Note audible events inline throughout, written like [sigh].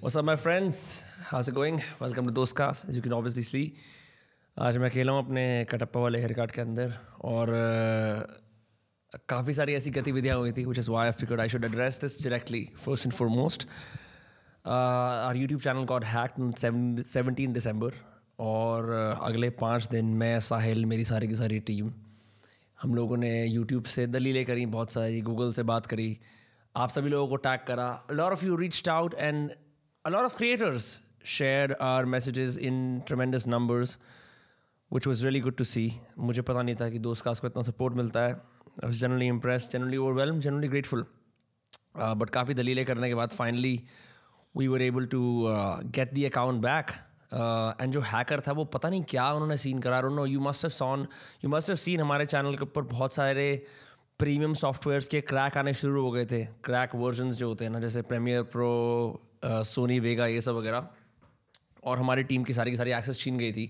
What's up, my friends? How's it going? Welcome to Dostcast. As you can obviously see, आज मैं अकेला हूँ अपने कटप्पा वाले हेयर कट के अंदर और काफ़ी सारी ऐसी गतिविधियाँ हुई थी which is why I I should address this directly first and foremost our YouTube channel got hack seventeen December और अगले पाँच दिन मैं साहिल मेरी सारी की सारी टीम हम लोगों ने यूट्यूब से दलीलें करी बहुत सारी गूगल से बात करी आप सभी लोगों को टैग करा lot of you reached out and a lot of creators shared our messages in tremendous numbers, which was really good to see. मुझे पता नहीं था कि दोस्त कास्ट को इतना सपोर्ट मिलता है आई was generally impressed, generally overwhelmed, generally grateful. Uh, but काफ़ी दलीलें करने के बाद finally we were able to uh, get the account back. And जो हैकर था वो पता नहीं क्या उन्होंने सीन करा no you must have sawn you must have seen हमारे चैनल के ऊपर बहुत सारे प्रीमियम सॉफ्टवेयर्स के क्रैक आने शुरू हो गए थे क्रैक वर्जन्स जो होते हैं ना जैसे प्रीमियर प्रो सोनी वेगा ये सब वगैरह। और हमारी टीम की सारी की सारी एक्सेस छीन गई थी।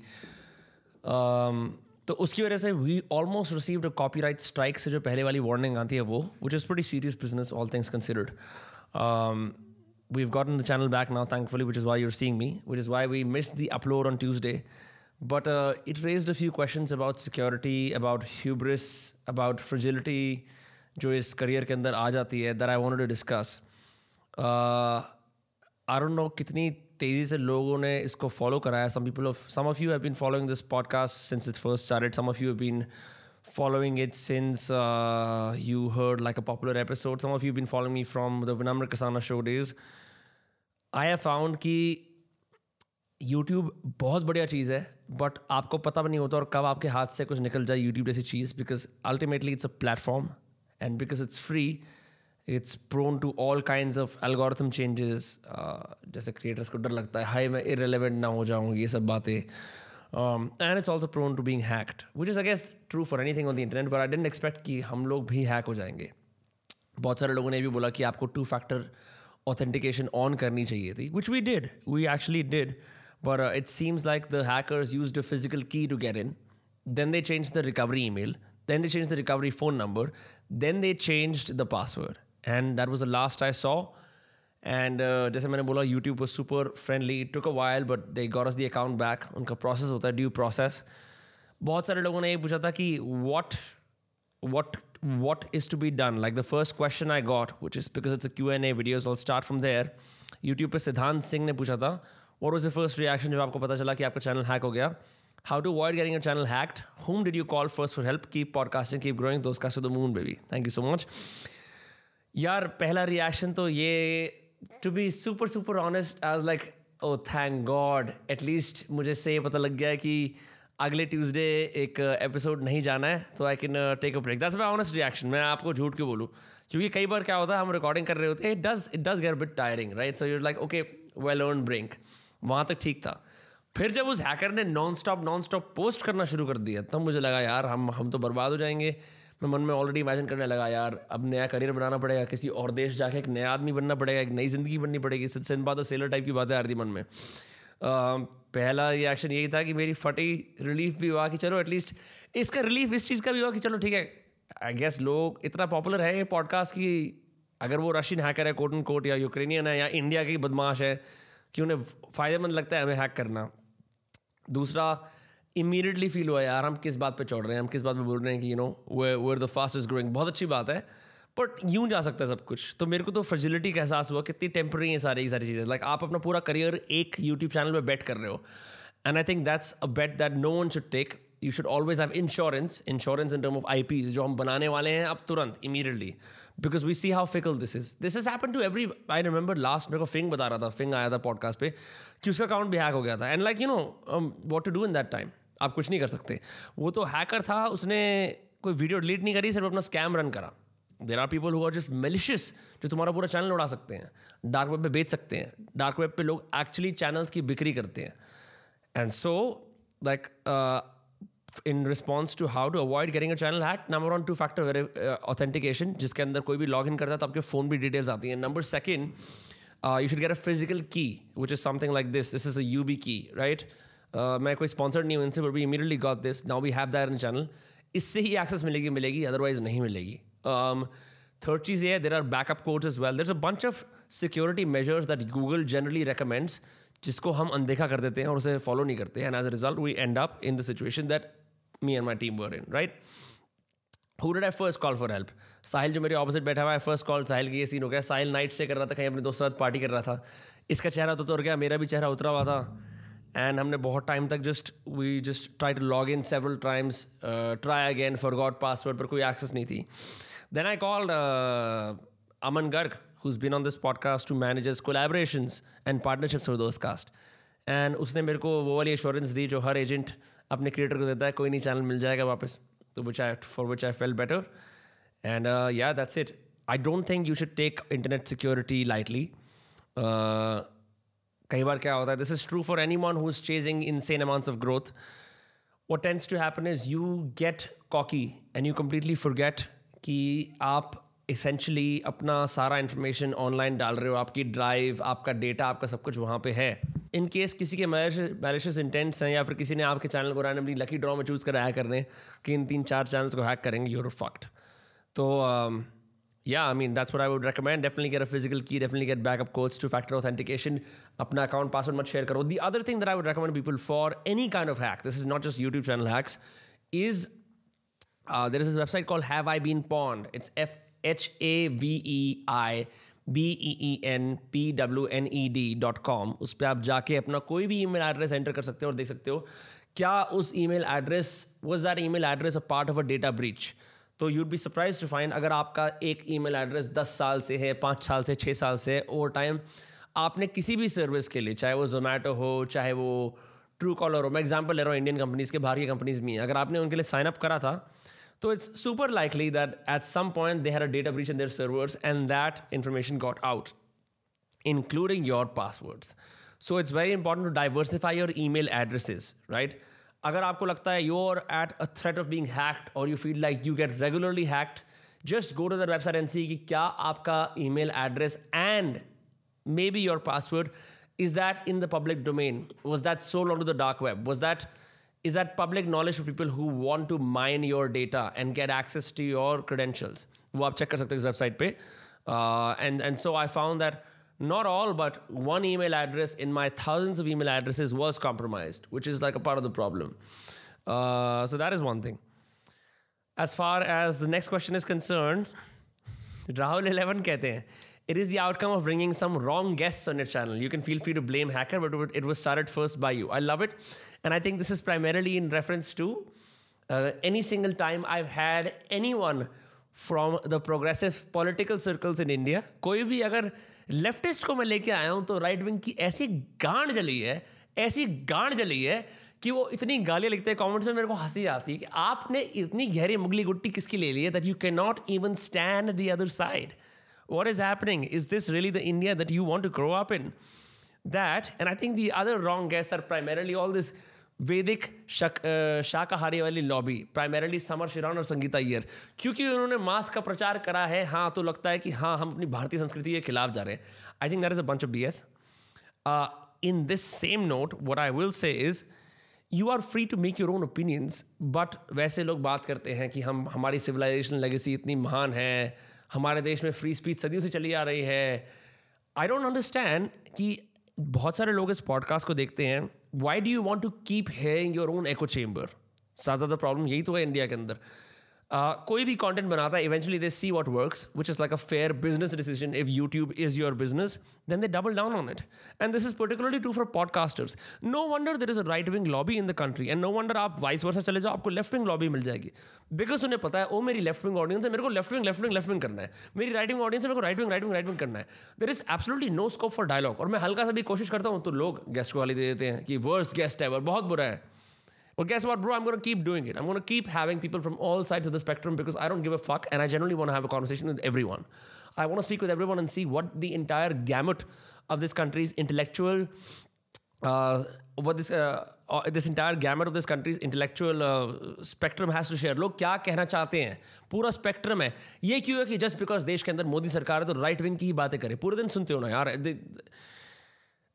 तो उसकी वजह से we almost receive a copyright strike से जो पहले वाली वार्निंग आती है वो which is pretty serious business all things considered we have gotten the channel back now thankfully which is why you're seeing me which is why we miss the upload on Tuesday but it raise a few question about security about hubris about fragility जो इस career के अंदर आ जाती है दर I want to discuss I don't know कितनी तेज़ी से लोगों ने इसको फॉलो कराया some people of some of you have been following this podcast since it first started some of you have been following it since uh, you heard like a popular episode. Some of you have been following me from the Vinamra Kasana show days. I have found कि YouTube बहुत बढ़िया चीज़ है but आपको पता भी नहीं होता और कब आपके हाथ से कुछ निकल जाए YouTube जैसी चीज़ because ultimately it's a platform and because it's free it's prone to all kind of algorithm changes जैसे क्रिएटर्स को डर लगता है हाई मैं इरेलीवेंट ना हो जाऊँ, ये सब बातें। And it's also prone to being hacked which is against true for anything on the internet but I don't expect कि हम लोग भी हैक हो जाएँगे। बहुत सारे लोगों ने भी बोला कि आपको टू फैक्टर ऑथेंटिकेशन ऑन करनी चाहिए थी which we did we actually did but it seems like the hackers use a physical key to get in then they changed the recovery email. Then they changed the recovery phone number. Then they changed the password. And that was the last i saw and uh, जैसे मैंने बोला YouTube was super friendly took a while but they got us the account back उनका process होता है due process बहुत सारे लोगों ने ये पूछा था कि what what what is to be done like the first question i got which is because it's a q&a video so i'll start from there youtube पे सिद्धांत सिंह ने पूछा था what was the first reaction जब आपको पता चला कि आपका चैनल हैक हो गया how to avoid getting your channel hacked whom did you call first for help keep podcasting keep growing those guys to the moon baby thank you so much यार, पहला रिएक्शन तो ये to be super super honest I was like oh thank God at least मुझे से ये पता लग गया है कि अगले ट्यूसडे एक एपिसोड नहीं जाना है तो I can take a break that's my honest reaction मैं आपको झूठ क्यों बोलूँ? क्योंकि कई बार क्या होता है, हम रिकॉर्डिंग कर रहे होते हैं it does it does get bit tiring right so you're like okay well earn break वहाँ तक ठीक था। फिर जब उस हैकर ने non stop non stop post करना शुरू कर दिया, तब तो मुझे लगा, यार, हम हम तो बर्बाद हो जाएँगे। मैं मन में ऑलरेडी इमेजिन करने लगा, यार, अब नया करियर बनाना पड़ेगा, किसी और देश जाके एक नया आदमी बनना पड़ेगा, एक नई ज़िंदगी बननी पड़ेगी। सिंध बात सेलर टाइप की बातें आ रही मन में। पहला रिएक्शन यही था कि मेरी फटी रिलीफ भी हुआ कि चलो एटलीस्ट इसका रिलीफ इस चीज़ का भी हुआ कि चलो ठीक है। आई गेस लोग इतना पॉपुलर है ये पॉडकास्ट की अगर वो रशियन हैकर है कोट एंड कोट या यूक्रेनियन है, या इंडिया की बदमाश है, कि उन्हें फ़ायदेमंद लगता है हमें हैक करना। दूसरा इमीडिएटली फील हुआ यार, हम किस बात पे चढ़ रहे हैं? हम किस बात पे बोल रहे हैं कि you know they were the fastest growing बहुत अच्छी बात है बट यूँ जा सकता है सब कुछ। तो मेरे को तो फ्रजिलिटी का एहसास हुआ कितनी टेम्प्रेरी है सारी सारी चीज़ें। लाइक आप अपना पूरा करियर एक यूट्यूब चैनल पर बेट कर रहे हो and I think that's a bet that no one should take you should always have insurance insurance in term of I P जो हम बनाने वाले हैं अब तुरंत immediately because we see how fickle this is this is happen to every I remember last मेरे को फिंग बता रहा था फिंग आया था पॉडकास्ट पे, कि उसका अकाउंट भी हैक हो गया था। And like you know what to do in that time आप कुछ नहीं कर सकते। वो तो हैकर था, उसने कोई वीडियो डिलीट नहीं करी, सिर्फ़ अपना स्कैम रन करा। There are people who are just malicious जो तुम्हारा पूरा चैनल उड़ा सकते हैं। डार्क वेब पे बेच सकते हैं। डार्क वेब पे लोग एक्चुअली चैनल्स की बिक्री करते हैं। And so like in response to how to avoid getting a channel hack number one two factor very authentication जिसके अंदर कोई भी लॉग इन करता है तो आपके फ़ोन भी डिटेल्स आती हैं। Number second you should get a physical key which is something like this this is a Yubi key right मैं कोई स्पॉन्सर्ड नहीं हूँ इनसे but we immediately got this now we have that in channel इससे ही access मिलेगी मिलेगी otherwise नहीं मिलेगी. थर्ड चीज़ ये है there are backup codes as well there a bunch of security measures that Google generally recommends जिसको हम अनदेखा कर देते हैं और उसे फॉलो नहीं करते and as a result we end up in the situation that me and my team were in right who did I first call for help Sahil जो मेरे ऑपोजिट बैठा हुआ है फ़र्स्ट कॉल साहिल की ये सीन हो गया. साहिल नाइट से कर रहा था, कहीं अपने दोस्तों साथ पार्टी कर रहा था. इसका चेहरा तो उतर गया, मेरा भी चेहरा उतरा हुआ था. एंड हमने बहुत टाइम तक just we just try to log in several times try again forgot password पर कोई एक्सेस नहीं थी। Then I called Aman Garg who's been on this podcast, to manage his collaborations and partnerships for those. And उसने मेरे को वो वाली assurance दी जो हर एजेंट अपने क्रिएटर को देता है, कोई नहीं चैनल मिल जाएगा वापस। तो which I for which I fell better and yeah that's it I don't think you should take internet security lightly कई बार क्या होता है this is true for any one who is chasing insane amounts of growth what tends to happen is you get cocky and you completely forget कि आप essentially अपना सारा information online डाल रहे हो, आपकी ड्राइव आपका डेटा आपका सब कुछ वहाँ पे है। इन केस किसी के मैलिशियस इंटेंट्स हैं या फिर किसी ने आपके चैनल को रैंडमली लकी ड्रॉ में चूज़ कराया करने, कि इन तीन चार चैनल्स को हैक करेंगे यूर फक्ट तो yeah I mean that's what I would recommend definitely get a physical key definitely get backup codes two factor authentication अपना अकाउंट पासवर्ड मत शेयर करो the other thing that I would recommend people for any kind of hack this is not just YouTube channel hacks is there is website called have I been pwned it's F H A V E I B E E N P W N E D dot com उस पर आप जाके अपना कोई भी email address enter कर सकते हो और देख सकते हो क्या उस email address was that email address a part of a data breach तो you'd be surprise to find अगर आपका एक ई एड्रेस दस साल से है, पाँच साल से छः साल से ओवर टाइम आपने किसी भी सर्विस के लिए, चाहे वो जोमेटो हो, चाहे वो ट्रू कॉलर हो, मैं एग्ज़ाम्पल ले रहा हूँ इंडियन कंपनीज़ के, बाहर की कंपनीज़ में अगर आपने उनके लिए साइनअप करा था तो it's super likely that at some point they had a of reach in their servers and that information got out including your passwords so it's very important to diversify your email addresses right अगर आपको लगता है you are at a threat of being hacked और you feel like you get regularly hacked just go to the website and see कि क्या आपका email address and maybe your password is that in the public domain was that so long to the dark web was that is that public knowledge for people who want to mine your data and get access to your credentials वो आप check कर सकते हो इस website पर and and so I found that not all but one email address in my thousands of email addresses was compromised, which is like a part of the problem. Uh, so that is one thing. As far as the next question is concerned, Rahul Eleven कहते हैं it is the outcome of bringing some wrong guests on your channel. You can feel free to blame hacker, but it was started first by you. I love it. And I think this is primarily in reference to uh, any single time I've had anyone from the progressive political circles in India, कोई भी अगर leftist को मैं लेके आया हूँ तो right wing की ऐसी गांड जली है, ऐसी गांड जली है कि वो इतनी गालियाँ लिखते हैं कॉमेंट्स में मेरे को हँसी आती है कि आपने इतनी गहरी मुगली गुट्टी किसकी ले ली है that you can not even stand the other side what is happening is this really the India that you want to grow up in that and I think the other wrong guys are primarily all this वैदिक शाकाहारी वाली lobby primarily summer Sheeran और संगीता अय्यर। क्योंकि उन्होंने mask का प्रचार करा है हाँ तो लगता है कि हाँ हम अपनी भारतीय संस्कृति के खिलाफ जा रहे हैं। I think that is a bunch of B S in this same note what I will say is you are free to make your own opinions but वैसे लोग बात करते हैं कि हम, हमारी सिविलाइजेशन लेगेसी इतनी महान है, हमारे देश में फ्री स्पीच सदियों से चली आ रही है। आई डोंट अंडरस्टैंड कि बहुत सारे लोग इस पॉडकास्ट को देखते हैं why do you want to keep hearing your own echo chamber ज़्यादा प्रॉब्लम यही तो है इंडिया के अंदर। कोई भी कंटेंट बनाता है eventually they see what works which is like a fair business decision if YouTube is your business then they double down on it and this is particularly too for podcasters no wonder there is a right wing lobby in the country and no wonder आप vice versa जाओ, आपको left wing lobby मिल जाएगी. Because उन्हें पता है, ओ मेरी left wing audience है, मेरे को left wing left wing left wing करना है. मेरी राइट विंग ऑडियंस है, मेरे को right wing right wing right wing करना है. There is absolutely no scope for dialogue और मैं हल्का सा भी कोशिश करता हूँ तो लोग गेस्ट को वाली दे देते हैं कि वर्स गेस्ट है बहुत बुरा है. Well, guess what, bro? I'm going to keep doing it. I'm going to keep having people from all sides of the spectrum because I don't give a fuck and I generally want to have a conversation with everyone. I want to speak with everyone and see what the entire gamut of this country's intellectual, uh, what this uh, uh, this entire gamut of this country's intellectual uh, spectrum has to share. लोग क्या कहना चाहते हैं पूरा spectrum है ये क्यों है कि जस्ट बिकॉज देश के अंदर मोदी सरकार है तो राइट विंग की ही बातें करें पूरे दिन सुनते हो ना यार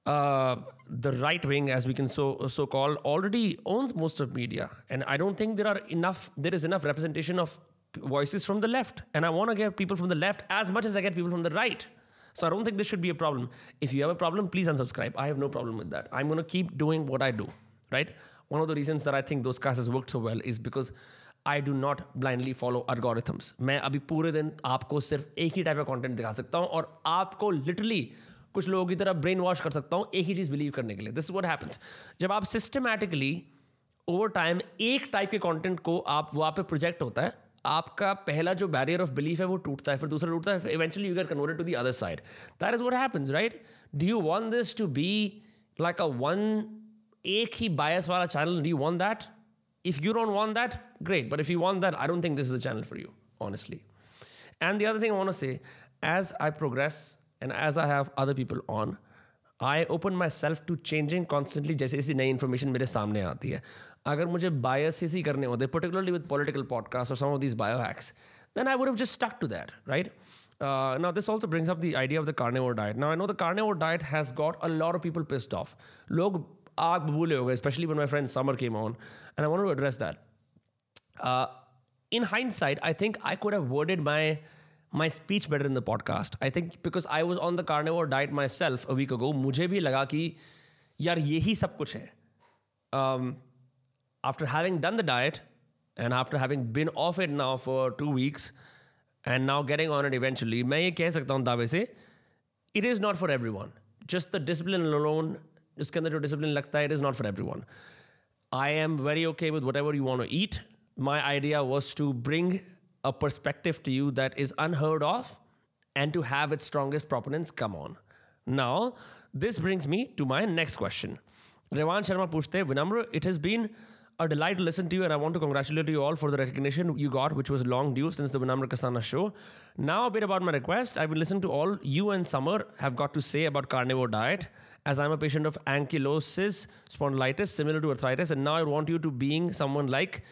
uh, the right wing, as we can so so call, already owns most of media, and I don't think there are enough. There is enough representation of voices from the left, and I want to get people from the left as much as I get people from the right. So I don't think this should be a problem. If you have a problem, please unsubscribe. I have no problem with that. I'm going to keep doing what I do, right? One of the reasons that I think those classes worked so well is because I do not blindly follow algorithms मैं अभी पूरे दिन आपको सिर्फ एक ही type का content दिखा सकता हूँ और आपको लिटरली कुछ लोगों की तरह ब्रेन वॉश कर सकता हूँ, एक ही चीज़ बिलीव करने के लिए। दिस वट हैपन्स जब आप सिस्टमैटिकली ओवर टाइम एक टाइप के कंटेंट को आप वहाँ पे प्रोजेक्ट होता है, आपका पहला जो बैरियर ऑफ़ बिलीफ है वो टूटता है, फिर दूसरा टूटता है eventually you get converted to the other side that is what happens right do you want this to be like a one एक ही बायस वाला channel do you want that if you don't want that great but if you want that I don't think this is the channel for you honestly. And the other thing want to say, as i progress and as i have other people on i open myself to changing constantly जैसे जैसी नई information मेरे सामने आती है अगर मुझे biases ही करने होते particularly with political podcasts or some of these biohacks then i would have just stuck to that right uh, now this also brings up the idea of the carnivore diet now i know the carnivore diet has got a lot of people pissed off log आग बबूले हो गए especially when my friend Summer came on, and I wanted to address that. Uh, in hindsight, I think I could have worded my my speech better in the podcast. I think because I was on the carnivore diet myself a week ago, मुझे भी लगा कि यार यही सब कुछ है. Um, after having done the diet and after having been off it now for two weeks and now getting on it eventually, मैं ये कह सकता हूँ दावे से, it is not for everyone. Just the discipline alone इसके अंदर जो डिसिप्लिन लगता है it is not for everyone I am very okay with whatever you want to eat my idea was to bring a perspective to you that is unheard of and to have its strongest proponents come on. Now, this brings me to my next question. Revan Sharma pushte, Vinamra, it has been a delight to listen to you, and I want to congratulate you all for the recognition you got, which was long due since the Vinamra Kasana show. Now, a bit about my request. I've been listening to all you and Summer have got to say about carnivore diet, as I'm a patient of ankylosis, spondylitis, similar to arthritis, and now I want you to being someone like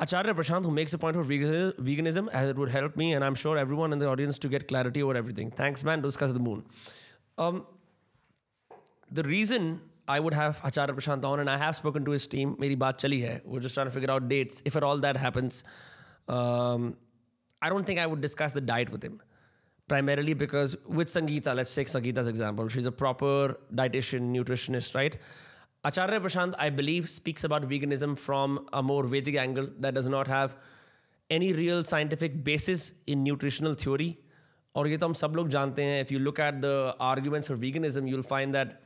Acharya Prashant, who makes a point of veganism, as it would help me, and I'm sure everyone in the audience to get clarity over everything. Thanks, man. Discuss the moon. Um, the reason I would have Acharya Prashant on, and I have spoken to his team. Meri baat chali hai. We're just trying to figure out dates. If at all that happens, um, I don't think I would discuss the diet with him. Primarily because with Sangeeta, let's take Sangeeta's example. She's a proper dietitian, nutritionist, right? Acharya Prashant, I believe, speaks about veganism from a more Vedic angle that does not have any real scientific basis in nutritional theory. और ये तो हम सब लोग जानते हैं if you look at the arguments for veganism, you'll find that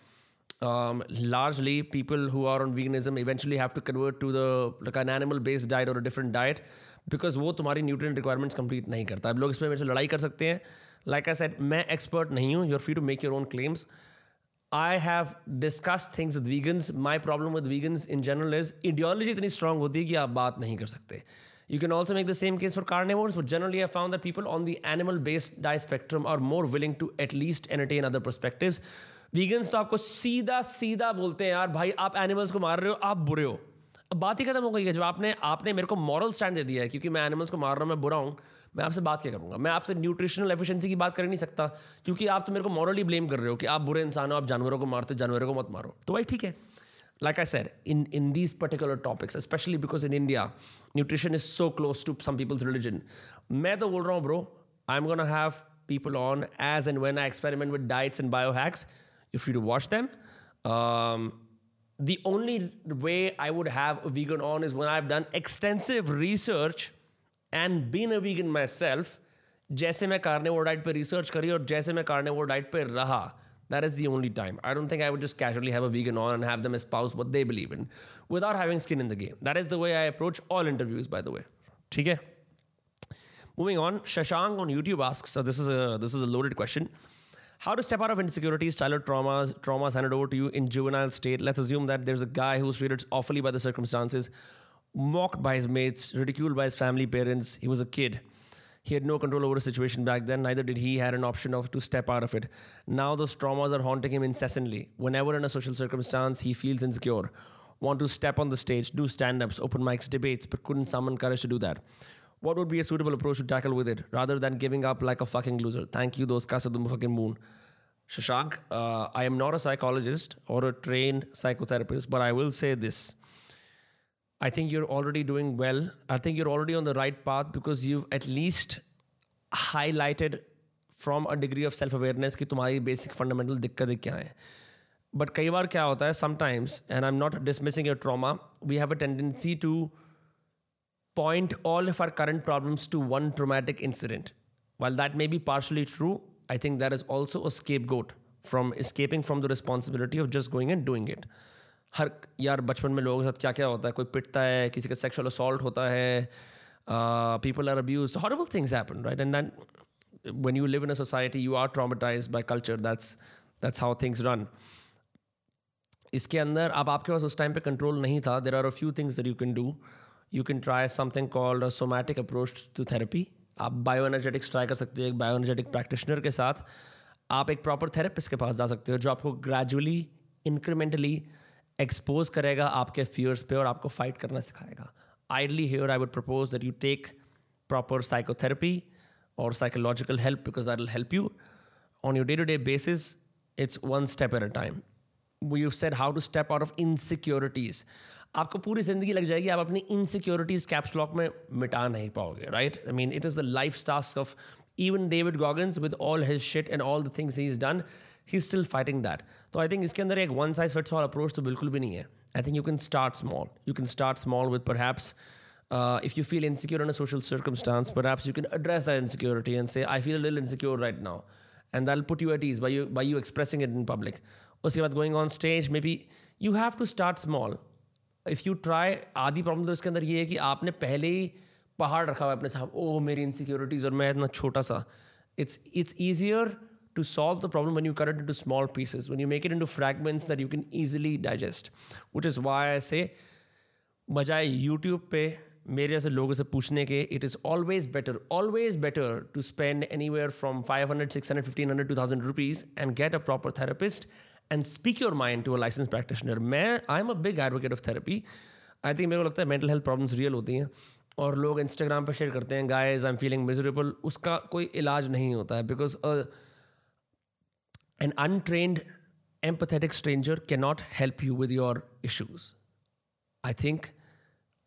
um, largely people who are on veganism eventually have to convert to the like an animal based diet or a different diet because वो तुम्हारी nutrient requirements complete नहीं करता अब लोग इसमें मेरे से लड़ाई कर सकते हैं लाइक आई सेड मैं एक्सपर्ट नहीं हूँ you're free to make your own claims I have discuss things with vegans my problem with vegans in general is ideology इतनी स्ट्रांग होती है कि आप बात नहीं कर सकते। You can also make the same case for carnivores, but generally I found that people on the animal based diet spectrum are more willing to at least entertain other. Vegans तो आपको सीधा सीधा बोलते हैं यार भाई आप एनिमल्स को मार रहे हो आप बुरे हो। अब बात ही खत्म हो गई है। जब आपने आपने मेरे को मॉरल स्टैंड दे दिया है क्योंकि मैं एनिमल्स को मार रहा हूँ मैं बुरा हूँ मैं आपसे बात क्या करूँगा? मैं आपसे न्यूट्रिशनल एफिशिएंसी की बात कर नहीं सकता, क्योंकि आप तो मेरे को मॉरली ब्लेम कर रहे हो कि आप बुरे इंसान हो, आप जानवरों को मारते हो, जानवरों को मत मारो। तो भाई ठीक है। Like I sir in in this particular topics specially because in India nutrition is so close to some peoples religion मैं तो बोल रहा हूँ bro I am gonna have people on edge and when I experiment with diets and bio hacks if you do watch them the only way I would have a um, vegan on is when I've done extensive research and been a vegan myself. जैसे मैं carnivore diet पे research करी और जैसे मैं carnivore diet पे रहा that is the only time. I don't think I would just casually have a vegan on and have them espouse what they believe in without having skin in the game. That is the way I approach all interviews, by the way. Okay. Moving on, Shashank on YouTube asks, so this is a this is a loaded question. How to step out of insecurities, childhood traumas, traumas handed over to you in juvenile state. Let's assume that there's a guy who's treated awfully by the circumstances, mocked by his mates, ridiculed by his family parents. He was a kid. He had no control over the situation back then, neither did he had an option of to step out of it. Now those traumas are haunting him incessantly. Whenever in a social circumstance he feels insecure, want to step on the stage, do stand-ups, open mics, debates, but couldn't summon courage to do that. What would be a suitable approach to tackle with it rather than giving up like a fucking loser? Thank you, those cuss of the fucking moon. Shashank, uh, I am not a psychologist or a trained psychotherapist, but I will say this. I think you're already doing well. I think you're already on the right path because you've at least highlighted from a degree of self awareness कि तुम्हारी basic fundamental दिक्कतें क्या हैं but कई बार क्या होता है sometimes and I am not dismissing your trauma we have a tendency to point all of our current problems to one traumatic incident. While that may be partially true, I think that is also a scapegoat from escaping from the responsibility of just going and doing it. हर यार बचपन में लोगों के साथ क्या क्या होता है? कोई पिटता है, किसी का सेक्सुअल असॉल्ट होता है people are abuse horrible things happen right and then when you live in a society, you are traumatized by culture. That's that's how इसके अंदर अब आपके पास उस टाइम पे कंट्रोल नहीं था. There are a few things that you can do you can try something called somatic approach to therapy आप bio energetics try कर सकते हो एक बायो एनर्जेटिक प्रैक्टिशनर के साथ. आप एक प्रॉपर थेरेपिस्ट के पास जा सकते हो जो आपको ग्रेजुअली इंक्रीमेंटली एक्सपोज करेगा आपके फियर्स पे और आपको फाइट करना सिखाएगा। Ideally here I would propose that you take proper psychotherapy और psychological help because I will help you on your day-to-day basis. It's one step at a time. You said how to step out of insecurities. आपको पूरी ज़िंदगी लग जाएगी, आप अपनी insecurities caps lock में मिटा नहीं पाओगे right I mean it is the life task of even David Goggins with all his shit and all the things he is done he is still fighting that तो I think इसके अंदर एक one size fits all approach तो बिल्कुल भी नहीं है I think you can start small you can start small with perhaps if you feel insecure in social circumstances perhaps you can address that insecurity and say I feel lil insecure right now and that'll put you at ease by you by you expressing it in public उसके बाद going on stage maybe you have to start small if you try आदि problem तो इसके अंदर ये है कि आपने पहले ही पहाड़ रखा हुआ है अपने साहब ओह मेरी इनसिक्योरिटीज़ और मैं इतना छोटा सा it's it's easier to solve the problem when you cut it into small pieces, when you make it into fragments that you can easily digest. Which is why I say, बजाय YouTube पे मेरे जैसे लोगों से पूछने के it is always better always better to spend anywhere from five hundred six hundred fifteen hundred two thousand rupees and get a proper therapist and speak your mind to a license practitioner मैं I am a big advocate of therapy I think मेरे को लगता है mental health problems real होती हैं और लोग Instagram पर शेयर करते हैं guys I am feeling miserable उसका कोई इलाज नहीं होता है because an untrained empathetic stranger cannot help you with your issues. I think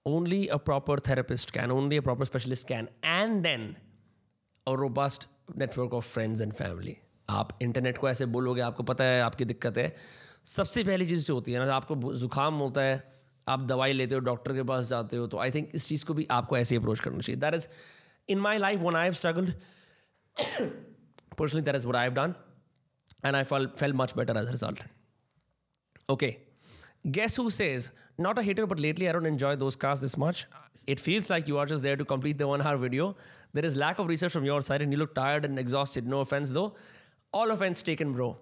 only a proper therapist can, only a proper specialist can, and then a robust network of friends and family. आप internet को ऐसे बोलोगे आपको पता है आपकी दिक्कत है सबसे पहली चीज़ जो होती है ना आपको जुकाम होता है आप दवाई लेते हो डॉक्टर के पास जाते हो तो आई थिंक इस चीज़ को भी आपको ऐसे अप्रोच करना चाहिए that is in my life one I have struggled personally that is what I have done and I felt, felt much better as a result. Okay, guess who says, not a hater, but lately I don't enjoy those cars this much. It feels like you are just there to complete the one hour video. There is lack of research from your side and you look tired and exhausted. No offense though. All offense taken, bro.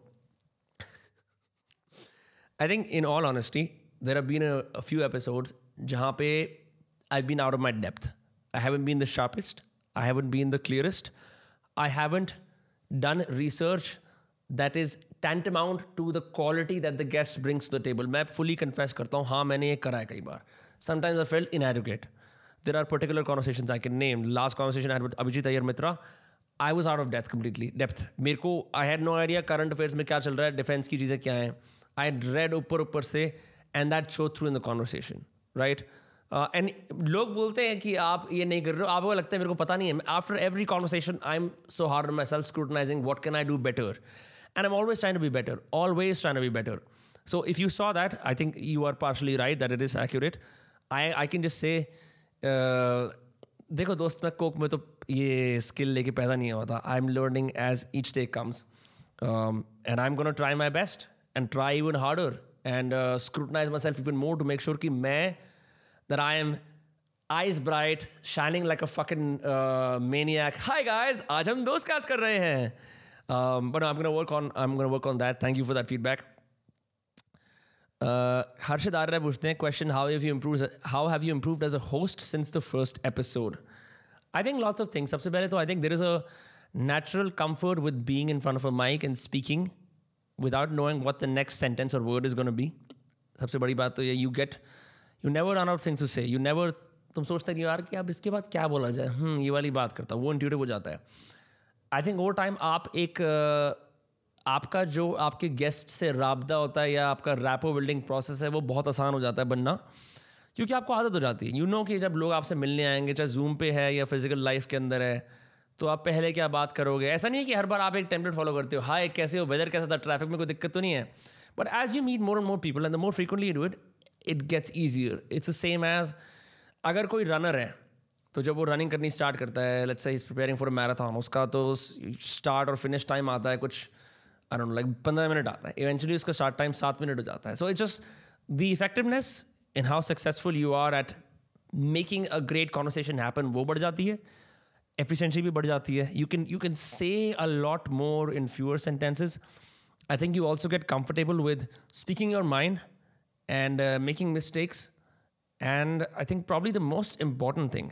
I think, in all honesty, there have been a, a few episodes jahan pe I've been out of my depth. I haven't been the sharpest. I haven't been the clearest. I haven't done research that is to the quality that the guest brings to the table. मैं fully confess करता हूँ हाँ मैंने ये करा है कई बार. Sometimes I felt in There there are particular conversation I name. Last last had with Abhijit Iyer Mitra, I was out of death completely depth मेरे को I had no idea current affairs में क्या चल रहा है defence की चीज़ें क्या हैं। आई रेड ऊपर ऊपर से and that show through in the conversation right and लोग बोलते हैं कि आप ये नहीं कर रहे हो। आपको लगता है मेरे को पता नहीं है। After every conversation I am so hard myself scrutinizing what can I do better and am always trying to be better always trying to be better so if you saw that I think you are partially right that it is accurate I I can just say देखो दोस्त मैं Coke में तो ये skill लेके पैदा नहीं हुआ था I am learning as each day comes and I am gonna try my best and try even harder and scrutinize myself even more to make sure कि मैं that I am eyes bright, shining like a fucking uh, maniac. Hi guys, आज हम दोस्त cast कर रहे हैं. Um, but no, I'm gonna work on I'm gonna work on that. Thank you for that feedback. Uh, Harshad Arya पूछते हैं question how have you improved how have you improved as a host since the first episode? I think lots of things. सबसे पहले तो I think there is a natural comfort with being in front of a mic and speaking without knowing what the next sentence or word is going to be. सबसे बड़ी बात तो ये you get you never run out of things to say. You never तुम सोचते नहीं यार कि अब इसके बाद क्या बोला जाए हम्म ये वाली बात करता वो इंट्यूटिव हो जाता है आई थिंक ओवर टाइम आप एक आपका जो आपके गेस्ट से रबदा होता है या आपका रैपो बिल्डिंग प्रोसेस है, वो बहुत आसान हो जाता है बनना, क्योंकि आपको आदत हो जाती है। यू नो कि जब लोग आपसे मिलने आएँगे, चाहे जूम पे है या फ़िज़िकल लाइफ के अंदर है तो आप पहले क्या बात करोगे? ऐसा नहीं है कि हर बार आप एक टेम्पलेट फॉलो करते हो, हाय, कैसे हो? वेदर कैसा था? ट्रैफ़िक में कोई दिक्कत तो नहीं है? But as you meet more and more people and the more frequently do it it gets easier it's the same as अगर कोई रनर है तो जब वो रनिंग करनी स्टार्ट करता है let's say is preparing for marathon उसका तो स्टार्ट और फिनिश टाइम आता है कुछ आई डोंट लाइक पंद्रह मिनट आता है। इवेंचुअली उसका स्टार्ट टाइम सात मिनट हो जाता है। So it's just the effectiveness in how successful you are at making a great conversation happen वो बढ़ जाती है। एफिशिएंसी भी बढ़ जाती है। You can you can say a lot more in fewer sentences I think you also get comfortable with speaking your mind and making mistakes and I think probably the most important thing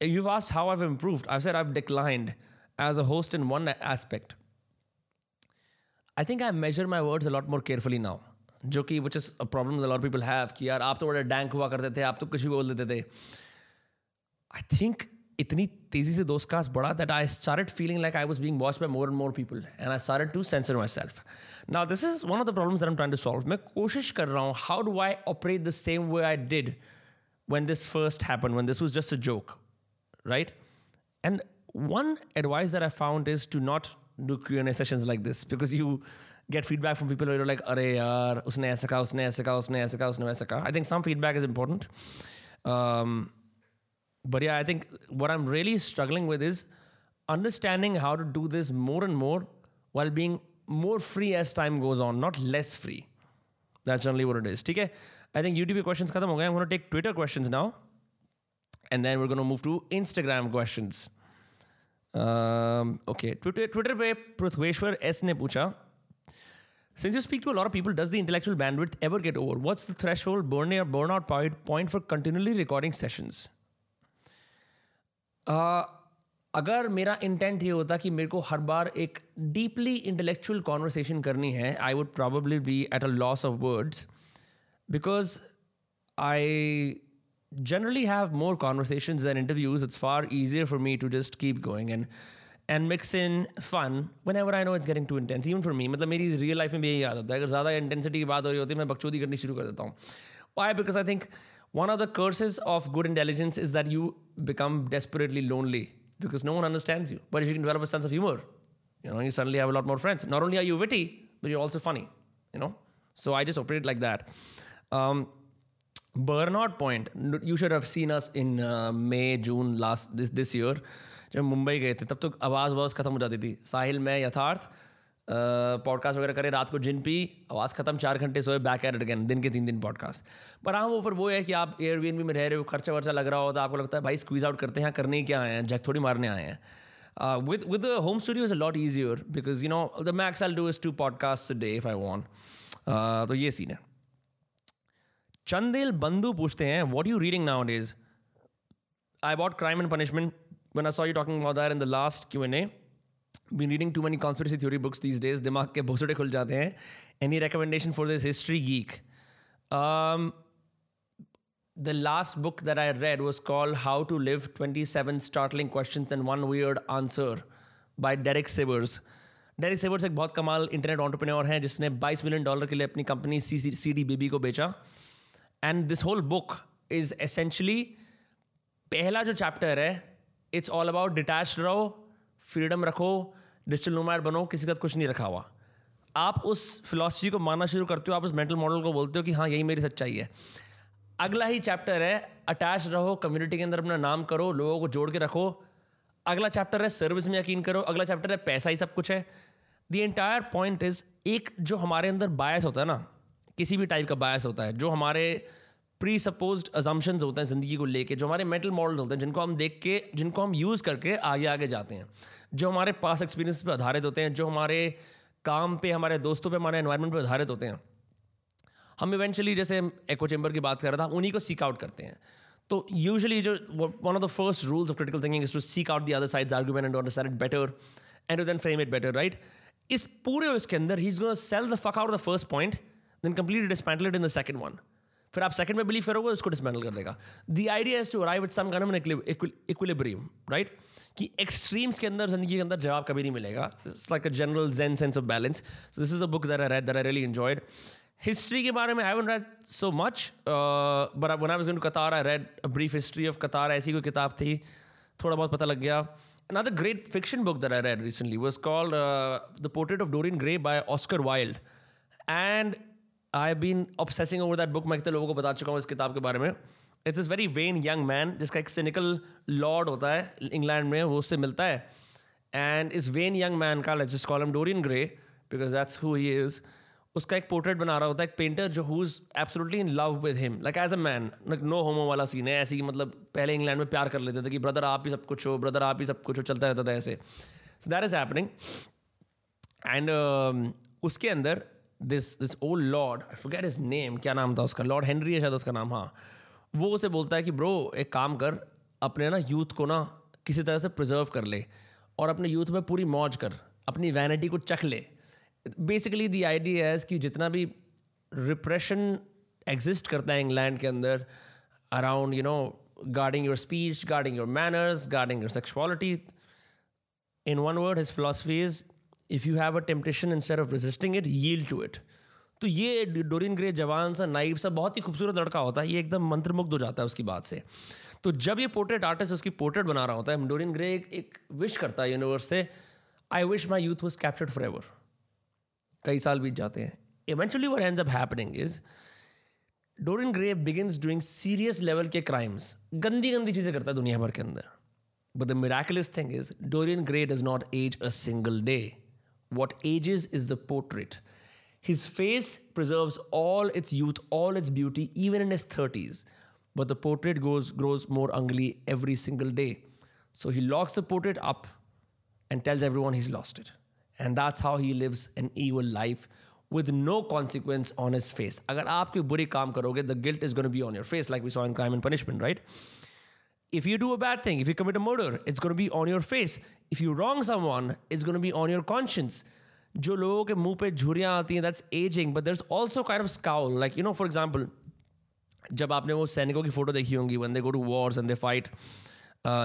you've asked how I've improved. I've said I've declined as a host in one aspect. I think I measure my words a lot more carefully now. जो कि which is a problem lot people have कि यार आप तो बड़े dank हुआ करते थे आप तो कुछ भी बोल देते थे आई थिंक इतनी तेज़ी से दोस्त कास्ट बढ़ा that I started feeling like I was being watch by more and more people and I started to censor myself now this is one of the problems that I am trying to solve मैं कोशिश कर रहा हूँ how do I operate the same way I did when this first happened, when this was just a joke right? And one advice that I found is to not do Q&A sessions like this because you get feedback from people who are like, "Arey yaar, usne aisa kaha, usne aisa kaha, usne aisa kaha, usne aisa kaha." I think some feedback is important. Um, but yeah, I think what I'm really struggling with is understanding how to do this more and more while being more free as time goes on, not less free. That's generally what it is. Okay? I think YouTube questions khatam ho I'm going to take Twitter questions now And then we're going to move to Instagram questions. Um, okay, Twitter, Twitter पे पृथ्वेश्वर S ने पूछा Since you speak to a lot of people, does the intellectual bandwidth ever get over? What's the threshold burn or burnout point for continually recording sessions? Uh, अगर मेरा intent ये होता कि मेरे को हर बार एक डीपली इंटेलेक्चुअल कॉन्वर्सेशन करनी है I would probably be at a loss of words because I generally have more conversations than interviews, it's far easier for me to just keep going and and mix in fun whenever I know it's getting too intense. Even for me, मतलब मेरी real life में भी यही आदत है अगर ज़्यादा intensity की बात हो रही होती है मैं बकचोदी करनी शुरू कर देता हूँ Why? Because I think one of the curses of good intelligence is that you become desperately lonely because no one understands you. But if you can develop a sense of humor, you know, you suddenly have a lot more friends. Not only are you witty, but you're also funny, you know? So I just operate like that. Um, burnout point. You should have seen us in uh, June last this this year जब मुंबई गए थे तब तो आवाज़ आवाज़ ख़त्म हो जाती थी। साहिल मैं यथार्थ पॉडकास्ट वगैरह करें रात को जिन पी आवाज़ ख़त्म चार घंटे सोए बैक एट अगेन दिन के तीन दिन पॉडकास्ट पर हाँ वो फिर वो है कि आप एयर में रह रहे हो खर्चा वर्चा लग रहा हो तो आपको लगता है भाई स्क्वीज आउट करते हैं करने ही क्या आए हैं? जैक थोड़ी मारने आए हैं। With with home studio is a lot easier because you know the max I do is to podcast day if I want तो ये सीन है। चंदेल बंधु पूछते हैं what you reading nowadays I what crime and punishment one I saw you talking about in the last Q and A been reading too many conspiracy theory books these days दिमाग के भोसड़े खुल जाते हैं recommendation for this history geek um, the last book that I read was called How to Live 27 Startling Questions and One Weird Answer by Derek Sivers. Derek Sivers एक बहुत कमाल internet entrepreneur हैं जिसने 22 मिलियन डॉलर के लिए अपनी company C C D Baby को बेचा and this whole book is essentially पहला जो चैप्टर है इट्स ऑल अबाउट डिटैच रहो फ्रीडम रखो डिजिटल नोमैड बनो, किसी का कुछ नहीं रखा हुआ। आप उस फिलोसफी को मानना शुरू करते हो, आप उस मेंटल मॉडल को बोलते हो कि हाँ यही मेरी सच्चाई है। अगला ही चैप्टर है अटैच रहो कम्युनिटी के अंदर अपना नाम करो, लोगों को जोड़ के रखो। अगला चैप्टर है सर्विस में यकीन करो। अगला चैप्टर है, पैसा ही सब कुछ है। द एंटायर पॉइंट इज़ एक जो हमारे अंदर बायस होता है ना किसी भी टाइप का बायस होता है, जो हमारे प्री सपोज़ अजम्पन्स होते हैं ज़िंदगी को लेके, जो हमारे मेंटल मॉडल होते हैं, जिनको हम देख के, जिनको हम यूज़ करके आगे आगे जाते हैं, जो हमारे पास एक्सपीरियंस पर आधारित होते हैं, जो हमारे काम पे, हमारे दोस्तों पे, हमारे एनवायरनमेंट पे आधारित होते हैं। हम इवेंचुअली जैसे एको चेम्बर की बात कर रहा था, उन्हीं को सीक आउट करते हैं। तो यूजली जो one of the first rules of critical thinking is to seek out the other side argument and understand it better and then frame it better right इस पूरे उसके अंदर ही is gonna sell the fuck out the first point then complete dismantle in the second one फिर आप second में believe करोगे उसको dismantle कर देगा। The idea is to arrive with some right कि एक्सट्रीम्स के अंदर ज़िंदगी के अंदर जवाब कभी नहीं मिलेगा। It's like a general gen sense of balance this is a book that I read that I really enjoyed history के बारे में I read so much but Qatar I read a brief history of Qatar ऐसी कोई किताब थी थोड़ा बहुत पता लग गया। Another great fiction book that I read recently was called uh, The Portrait of Dorian Gray by Oscar Wilde. I've been obsessing over that book मैं कितने लोगों को बता चुका हूँ इस किताब के बारे में। इट्स इस वेरी वेन यंग मैन जिसका एक सिनिकल लॉर्ड होता है इंग्लैंड में, वो उससे मिलता है। एंड इस वेन यंग मैन का let's just call him Dorian Gray because that's who he is उसका एक पोर्ट्रेट बना रहा होता है, एक पेंटर जो who is in love with him like as a man like no homo वाला सीन है, ऐसे ही मतलब पहले इंग्लैंड में प्यार कर लेते थे कि ब्रदर आप ही सब कुछ हो ब्रदर आप ही सब कुछ हो, चलता रहता था ऐसे। So that is happening and उसके अंदर this this old lord I forget his name क्या नाम था उसका? लॉर्ड हेनरी है शायद उसका नाम हाँ। वो उसे बोलता है कि, ब्रो, एक काम कर, अपने ना यूथ को ना किसी तरह से प्रिजर्व कर ले और अपने यूथ में पूरी मौज कर, अपनी वैनिटी को चख ले। बेसिकली दी आइडिया है कि जितना भी रिप्रेशन एग्जिस्ट करता है इंग्लैंड के अंदर around you know guarding your speech guarding your manners guarding your sexuality in one word his philosophy is if you have a temptation instead of resisting it yield to it तो ये Dorian grey जवान सा naive सा बहुत ही खूबसूरत लड़का होता है ये एकदम मंत्रमुग्ध हो जाता है उसकी बात से। तो जब ये पोर्ट्रेट आर्टिस्ट उसकी पोर्ट्रेट बना रहा होता है डोरिन ग्रे एक, एक विश करता है यूनिवर्स से I wish my youth was captured forever कई साल बीत जाते हैं। Eventually what end happening is Dorian Gray begins doing serious level के क्राइम्स गंदी गंदी चीज़ें करता है दुनिया भर के अंदर। But the miraculous thing is Dorian Gray does not age a single day What ages is the portrait His face preserves all its youth, all its beauty, even in his 30s. But the portrait goes, grows more ugly every single day. So he locks the portrait up and tells everyone he's lost it. And that's how he lives an evil life with no consequence on his face. अगर आप कोई बुरी काम करोगे, the guilt is going to be on your face, like we saw in Crime and Punishment, right? If you do a bad thing, if you commit a murder, it's going to be on your face. If you wrong someone, it's going to be on your conscience. जो लोगों के मुँह पे झुरियाँ आती हैं that's aging but there also kind of scowl like you know for example जब आपने वो सैनिकों की फ़ोटो देखी होंगी when they go to wars and they fight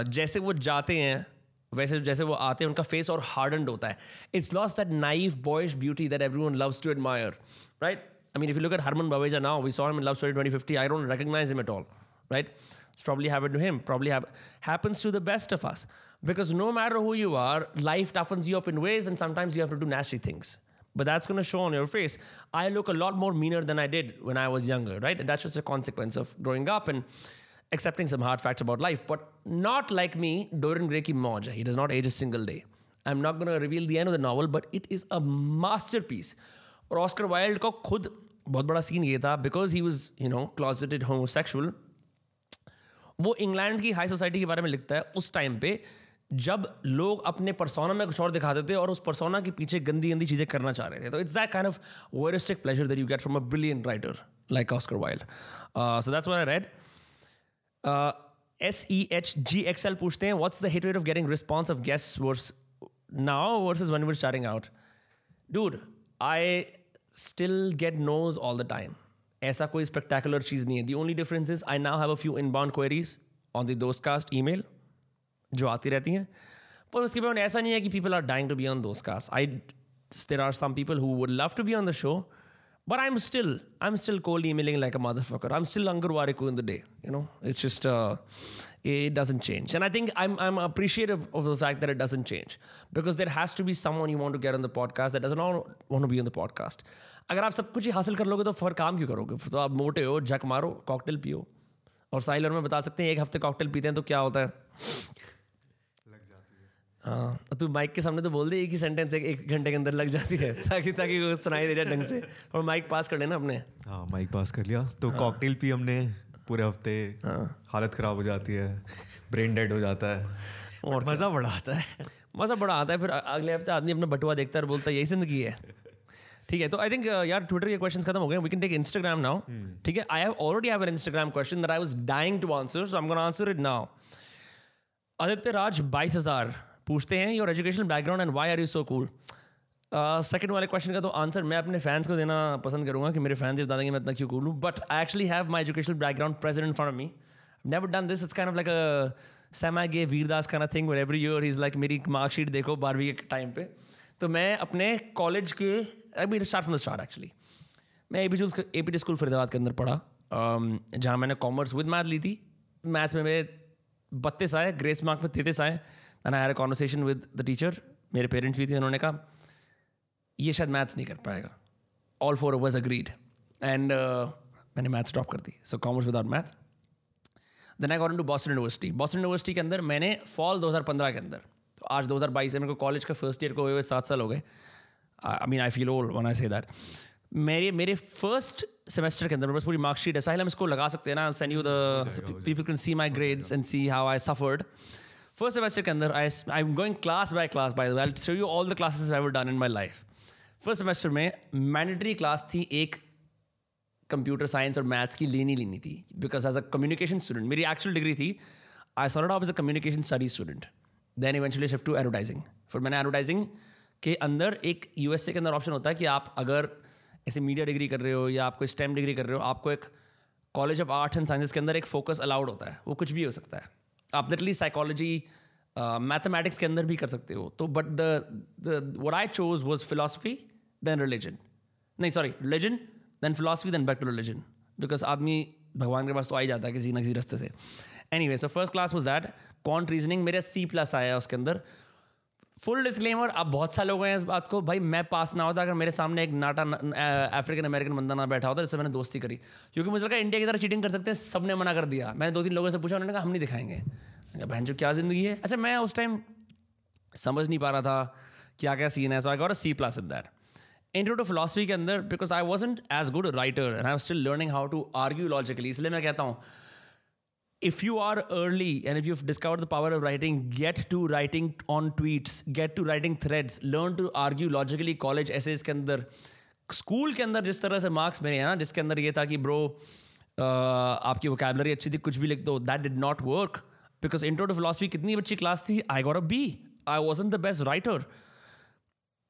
जैसे वो जाते हैं वैसे जैसे वो आते हैं उनका फेस और हार्डनड होता है it's loss that naive boyish beauty that everyone loves to admire right I mean if you look at Harman Baweja now we saw him in love story 2050 I don't recognize him at all right it's probably happened to him probably have, happens to the best of us because no matter who you are life toughens you up in ways and sometimes you have to do nasty things but that's going to show on your face i look a lot more meaner than i did when i was younger right and that's just a consequence of growing up and accepting some hard facts about life, but not like me, Dorian Gray ki mauj He does not age a single day. I'm not going to reveal the end of the novel, but it is a masterpiece. और Oscar Wilde का खुद बहुत बड़ा scene ये था because he was you know closeted homosexual वो England की high society के बारे में लिखता है उस टाइम पे, जब लोग अपने परसोना में कुछ और दिखाते थे और उस परसोना के पीछे गंदी गंदी चीज़ें करना चाह रहे थे। तो it's that kind of voyeuristic pleasure that you get from a brilliant writer like Oscar Wilde so that's what I read S E H G X L पूछते हैं what's the hit rate of getting response of guest versus now versus when we're starting out dude I still get nos all the time ऐसा कोई spectacular चीज़ नहीं है। The only difference is I now have a few inbound queries on the Dostcast email जो आती रहती हैं। पर उसके बाद ऐसा नहीं है कि people are dying to be on Dostcast I there are some people who would love to be on the show but I'm still I'm still cold emailing like a motherfucker. I'm still Angarwariku in the day. You know, it's just uh, it doesn't change. And I think I'm I'm appreciative of the fact that it doesn't change because there has to be someone you want to get on the podcast that doesn't want to be on the podcast. अगर आप सब कुछ ही हासिल कर लोगे तो फिर काम क्यों करोगे फिर तो आप मोटे हो झक मारो कॉकटेल पियो और साइलर में बता सकते हैं एक हफ्ते कॉकटेल पीते हैं तो क्या होता है हाँ तू माइक के सामने तो बोल दे एक ही सेंटेंस एक, एक घंटे के अंदर लग जाती है [laughs] ताकि ताकि वो सुनाई दे जाए ढंग से। और माइक पास कर लेना अपने। हाँ माइक पास कर लिया। तो हाँ. कॉकटेल पी हमने पूरे हफ़्ते। हाँ. हालत ख़राब हो जाती है ब्रेन डेड हो जाता है। और मज़ा बड़ा आता है। मज़ा बड़ा आता है फिर अगले हफ़्ते आदमी अपना बटुआ देखता है और बोलता है यही ज़िंदगी है। ठीक है तो आई थिंक यार ट्विटर के क्वेश्चन खत्म हो गए we can take Instagram now ठीक है I have already have an Instagram question that I was dying to answer so I am gonna answer it now Aditya Raj बाईस हज़ार। पूछते हैं your education background and why are you so cool second वाले question का तो answer मैं अपने fans को देना पसंद करूँगा कि मेरे फैंस ये बता देंगे मैं इतना क्यों कूल हूँ। But I actually have my educational background present front me never done this it's kind of like अ सैमा गे वीरदास का thing were every year is like मेरी मार्कशीट देखो बारहवीं के टाइम पे। तो मैं अपने कॉलेज के I mean start from the start actually मैं A P A P T school Faridabad के अंदर पढ़ा um, जहाँ मैंने कॉमर्स विद मैथ ली थी। मैथ्स में मेरे बत्तीस आए ग्रेस मार्क में तैतीस आए। And I had a conversation with the teacher मेरे पेरेंट्स भी थे उन्होंने कहा ये शायद मैथ्स नहीं कर पाएगा. All four was agreed and मैंने मैथ्स ड्रॉप कर दी. So commerce without math then I got to Boston University Boston University के अंदर मैंने फॉल 2015 के अंदर तो आज 2022 से मेरे को कॉलेज का फ़र्स्ट ईयर को हुए हुए सात साल हो गए। I mean I feel old when I say that मेरे मेरे फ़र्स्ट सेमेस्टर के अंदर मेरे पास पूरी मार्कशीट है। साहिल हम इसको लगा सकते हैं ना। Send you the people can see my grades and see how I suffered first semester के अंदर I I am going class by class by I show you all the classes I done in my life first semester में mandatory class थी एक computer science और maths की लेनी लेनी थी because as a communication student मेरी actual degree थी I sort of as a communication study student then eventually shift to advertising फिर मैंने एडवर्टाइजिंग के अंदर एक यूएसए के अंदर ऑप्शन होता है कि आप अगर ऐसे मीडिया डिग्री कर रहे हो या आप कोई स्टेम डिग्री कर रहे हो, आपको एक college of arts and sciences के अंदर एक फोकस अलाउड होता है। वो कुछ भी हो सकता है। आप लिटरली साइकोलॉजी मैथमेटिक्स के अंदर भी कर सकते हो। तो but the I chose was philosophy then religion नहीं sorry religion then philosophy then back to religion because आदमी भगवान के पास तो आ ही जाता है किसी ना किसी रस्ते से। Anyway so first class was that quant reasoning मेरा सी प्लस आया उसके अंदर। फुल डिस्क्लेमर अब बहुत सारे लोग हैं इस बात को, भाई, मैं पास ना होता, अगर मेरे सामने एक नाटा अफ्रीकन अमेरिकन बंदा ना बैठा होता, जिससे मैंने दोस्ती करी। क्योंकि मुझे लगा इंडिया की तरह चीटिंग कर सकते हैं सबने मना कर दिया। मैंने दो तीन लोगों से पूछा, उन्होंने कहा, हम नहीं दिखाएँगे। बहन जो, क्या ज़िंदगी है? अच्छा मैं उस टाइम समझ नहीं पा रहा था, क्या क्या सीन है। So I got a C plus in that intro to philosophy के अंदर because I wasn't as good writer and I still learning how to argue logically इसलिए मैं कहता हूँ if you are early and if you've discovered the power of writing, get to writing on tweets, get to writing threads, learn to argue logically college essays के अंदर school के अंदर जिस तरह से मार्क्स मेरे हैं ना जिसके अंदर ये था कि ब्रो आपकी वोकेबलरी अच्छी थी कुछ भी लिख दो that did not work because intro to philosophy कितनी अच्छी क्लास थी I got a B I was the best writer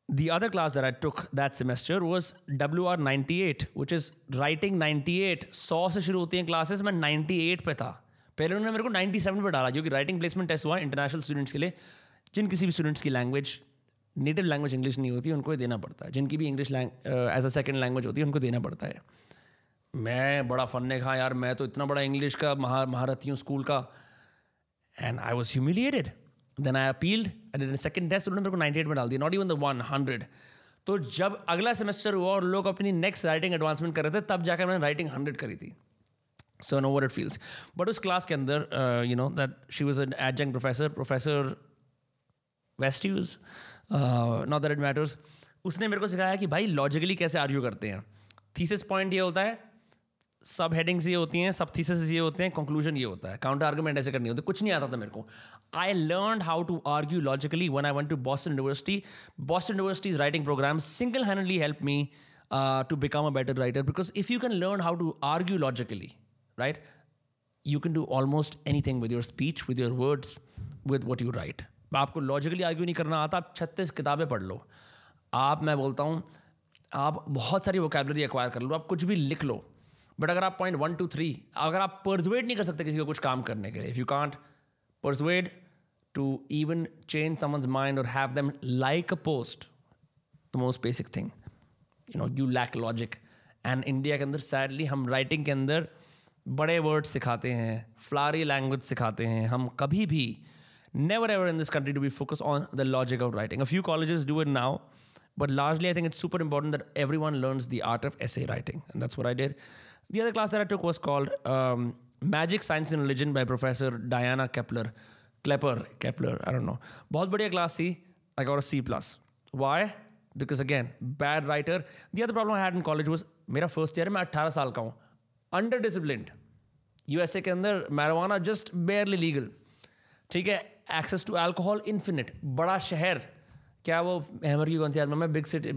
the other class that I took that semester was WR98, which is writing 98. 100 से शुरू होती हैं classes मैं 98 पे था पहले उन्होंने मेरे को 97 पे डाला, जो कि राइटिंग प्लेसमेंट टेस्ट हुआ इंटरनेशनल स्टूडेंट्स के लिए। जिन किसी भी स्टूडेंट्स की लैंग्वेज नेटिव लैंग्वेज इंग्लिश नहीं होती, उनको देना पड़ता है। जिनकी भी English as a second language होती है, उनको देना पड़ता है। मैं बड़ा फन ने कहा यार, मैं तो इतना बड़ा इंग्लिश का, महा महारथी हूँ स्कूल का and I was humiliated then I appealed and second test उन्होंने मेरे को नाइन्टी एट में डाल दिया not even the one hundred तो जब अगला सेमेस्टर हुआ और लोग अपनी नेक्स्ट राइटिंग एडवांसमेंट कर रहे थे, तब जाकर मैंने राइटिंग हंड्रेड करी थी। So I know what feels. But उस क्लास के अंदर, you know that she she was an professor professor uh, not that it matters. उसने मेरे को सिखाया कि भाई लॉजिकली कैसे आर्ग्यू करते हैं? थीसिस पॉइंट ये होता है सब हेडिंग्स ये होती हैं सब थीसिस ये होते हैं कंक्लूजन ये होता है। काउंटर आर्गूमेंट ऐसे करनी होती है। कुछ नहीं आता था मेरे को। I learn how to argue logically when I went to Boston University Boston University's writing program single handedly help me to become a better writer because if you can learn how to argue logically right? You can do almost anything with your speech, with your words, with what you write. आपको logically argue नहीं करना आता आप छत्तीस किताबें पढ़ लो आप मैं बोलता हूँ आप बहुत सारी वोकेबलरी एक्वायर कर लो आप कुछ भी लिख लो बट अगर आप पॉइंट वन टू थ्री अगर आप परसुएड नहीं कर सकते किसी को कुछ काम करने के लिए if you can't persuade to even change someone's mind और have them like a post the most basic thing you know you lack logic and India के अंदर सैडली हम राइटिंग के अंदर बड़े वर्ड्स सिखाते हैं फ्लारी लैंग्वेज सिखाते हैं, हम कभी भी never ever in this country to be focus on the logic of writing a few college do it now but largely I think it's super important that every one learn the art of essay writing and that's I there the other class I took was called magic science in religion by professor Diana Kappler Klepper Kappler I don't know बहुत बढ़िया class थी I got C plus Y because again bad writer the other problem had in college was मेरा first year मैं अट्ठारह साल का हूँ। Under discipline USA के अंदर मैरवाना जस्ट बेयरली लीगल ठीक है? एक्सेस टू अल्कोहल इन्फिनिट बड़ा शहर. क्या वो हैमर की कौन सी album big city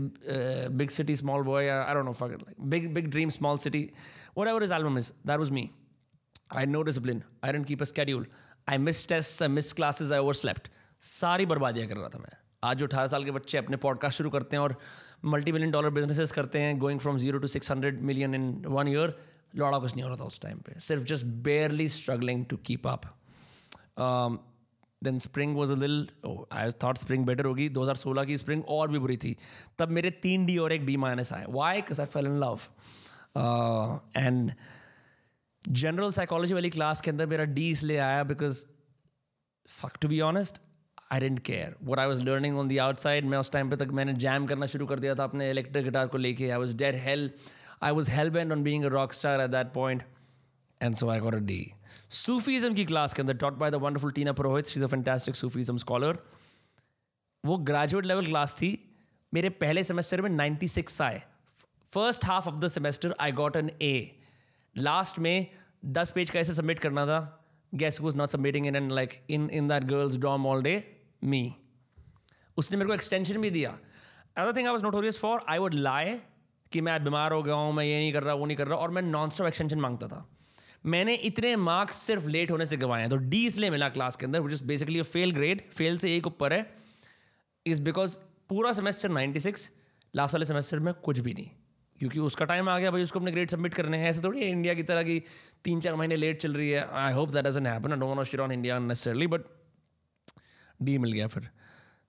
big city small boy I don't know fuck big big dream small city whatever is album is that was me I know discipline I didn't keep a schedule I miss test I miss classes I overslept सारी बर्बादियाँ कर रहा था मैं। आज जो अठारह साल के बच्चे अपने पॉडकास्ट शुरू करते हैं और मल्टी मिलियन डॉलर बिजनेसेस करते हैं going from zero to six hundred million in one year लौड़ा कुछ नहीं हो रहा था उस टाइम पे सिर्फ़ just barely struggling to keep up then spring was a lil I thought spring better होगी। 2016 की स्प्रिंग और भी बुरी थी। तब मेरे तीन डी और एक बी माइनस आए। Why cause I fail in love and general psychology वाली क्लास के अंदर मेरा डी इसलिए आया because fuck to be honest I didn't care what I was learning on the outside मैं उस टाइम पे तक मैंने जैम करना शुरू कर दिया था अपने इलेक्ट्रिक गिटार को लेके। I was dead hell I was hell bent on being rock star at that point and so I got a D Sufism की क्लास के अंदर taught by the wonderful Tina Purohit she is a fantastic Sufism scholar वो graduate level class थी, मेरे पहले semester में 96 आए. First half of the semester I got an A last में दस पेज कैसे सबमिट करना था. Guess was not submitting in and like in in that girls dorm all day me उसने मेरे को एक्सटेंशन भी दिया. Other thing I was notorious for I would lie कि मैं बीमार हो गया हूँ, मैं ये नहीं कर रहा, वो नहीं कर रहा, और मैं नॉन स्टॉप एक्सटेंशन माँगता था। मैंने इतने मार्क्स सिर्फ़ लेट होने से गवाए हैं। तो डी इसलिए मिला क्लास के अंदर which is basically fail grade fail से एक ऊपर है इज़ बिकॉज़ पूरा सेमेस्टर 96 लास्ट वाले सेमेस्टर में कुछ भी नहीं। क्योंकि उसका टाइम आ गया, भाई उसको अपने ग्रेड सबमिट करने हैं, ऐसे थोड़ी है इंडिया की तरह की तीन चार महीने लेट चल रही है। I hope that doesn't happen don't want on India necessarily but D मिल गया फिर।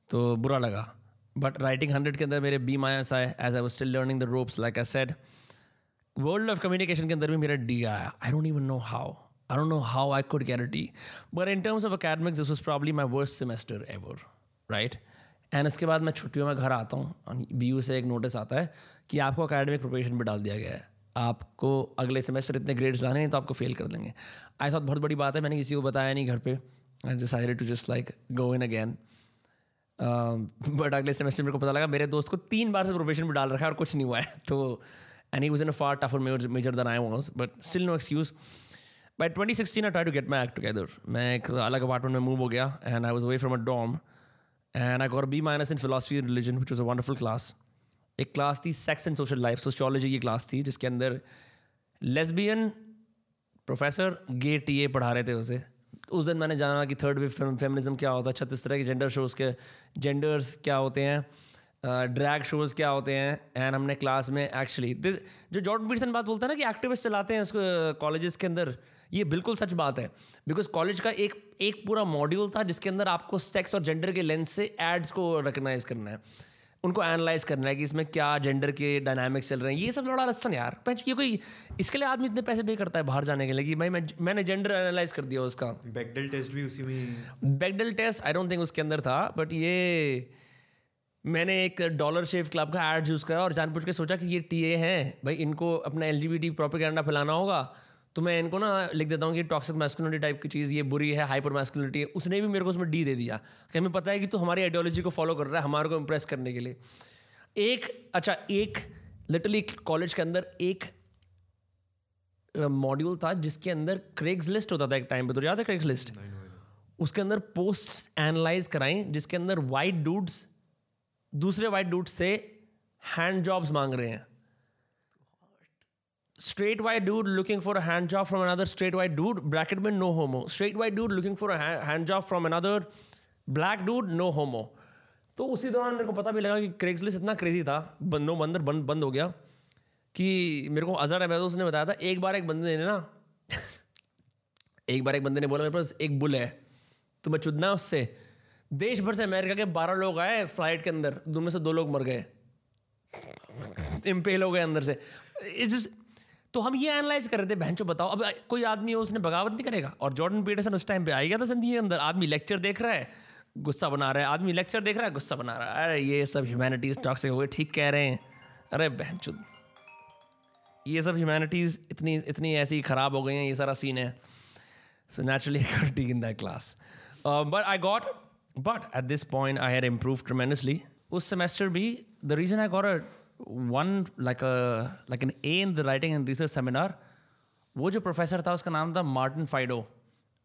तो बुरा लगा। बट राइटिंग हंड्रेड के अंदर मेरे बी मायस आए as I was still learning the ropes like I said world of communication के अंदर भी मेरा डी आया। I don't even know how I don't know how I could a D but in terms of academics this was probably my worst semester ever right and उसके बाद मैं छुट्टियों में घर आता हूँ बी यू से एक नोटिस आता है कि आपको अकेडमिक प्रोपेशन पर डाल दिया गया है। आपको अगले सेमेस्टर इतने ग्रेड्स लाने हैं तो आपको फेल कर देंगे। आई थॉट बहुत बड़ी बात है, मैंने किसी को बताया नहीं घर पे। I decided to just like go in again [laughs] but अगले सेमेस्टर मेरे को पता लगा, मेरे दोस्त को तीन बार से प्रोफेशन पर डाल रखा है और कुछ नहीं हुआ है। [laughs] तो and he was in a far tougher major than I was but still no excuse by twenty sixteen I try to get my act together मैं एक अलग अपार्टमेंट में मूव हो गया and I was away from a dorm and I got B minus in philosophy religion which was a wonderful class एक class थी sex and social life sociology की class थी, जिसके अंदर lesbian professor gay T A पढ़ा रहे थे उसे। उस दिन मैंने जाना कि थर्ड वेव फेमिनिज्म क्या होता है, छत्तीस तरह के जेंडर शोज़ के जेंडर्स क्या होते हैं ड्रैग शोज़ क्या होते हैं एंड हमने क्लास में एक्चुअली जो जॉर्डन पीटरसन बात बोलता है ना कि एक्टिविस्ट चलाते हैं उसको कॉलेजेस के अंदर, ये बिल्कुल सच बात है। बिकॉज़ कॉलेज का एक एक पूरा मॉड्यूल था जिसके अंदर आपको सेक्स और जेंडर के लेंस से एड्स को रिकगनाइज करना है। उनको एनालाइज करना है कि इसमें क्या जेंडर के डायनामिक्स चल रहे हैं। ये सब बड़ा लस्तन यार। ये कोई इसके लिए आदमी इतने पैसे पे करता है बाहर जाने के लिए कि भाई मैं मैंने जेंडर एनालाइज कर दिया उसका। बैकडल टेस्ट भी उसी में बैकडल टेस्ट आई डोंट थिंक उसके अंदर था बट ये मैंने एक डॉलर शेव क्लब का एड यूज़ किया और जानबूझ के सोचा कि ये टी ए हैं। भाई इनको अपना L G B T propaganda फैलाना होगा। तो मैं इनको ना लिख देता हूँ कि टॉक्सिक मैस्कुलिटी टाइप की चीज़ ये बुरी है हाइपर मैस्कुलिटी है। उसने भी मेरे को उसमें डी दे दिया। कि हमें पता है कि तू हमारी आइडियोलॉजी को फॉलो कर रहा है हमारे को इम्प्रेस करने के लिए? एक अच्छा एक लिटरली कॉलेज के अंदर एक मॉड्यूल था जिसके अंदर क्रेग्स लिस्ट होता था एक टाइम पे। तो याद है क्रेग्स लिस्ट उसके अंदर पोस्ट एनालाइज कराएँ जिसके अंदर वाइट डूड्स दूसरे वाइट डूड्स से हैंड जॉब्स मांग रहे हैं। White dude looking for a hand job from another straight white dude, bracket में homo. Straight white dude looking for a hand job from another black dude, no homo. तो उसी दौरान मेरे को पता भी लगा कि क्रेग्सलिस्ट इतना क्रेजी था बंदो बंदर बंद बंद हो गया, कि मेरे को अजहर अहमद उसने बताया था, एक बार एक बंदे ने ना, एक बार एक बंदे ने बोला, मेरे पास एक बुल है तो मैं चुदना उससे। देश भर से अमेरिका के बारह लोग आए फ़्लाइट के अंदर दो में से दो लोग मर गए। इम्पेल हो गए अंदर से। इट्स तो हम ये एनालाइज कर रहे थे, बहन बताओ, अब कोई आदमी हो, उसने बगावत नहीं करेगा? और जॉर्डन पीटरसन उस टाइम पे आई गया था संधि के अंदर, आदमी लेक्चर देख रहा है, गुस्सा बना रहा है, आदमी लेक्चर देख रहा है, गुस्सा बना रहा है। अरे, ये सब ह्यूमैनिटीज टॉक्सिक हो गए, ठीक कह रहे हैं। अरे, बहन ये सब ह्यूमैनिटीज़ इतनी इतनी ऐसी ख़राब हो गई हैं, ये सारा सीन है। So naturally T in that class but I got but at this point I had improve tremendously उस सेमेस्टर भी the reason I got one like like an A in the writing and research seminar वो जो professor था उसका नाम था Martin Fido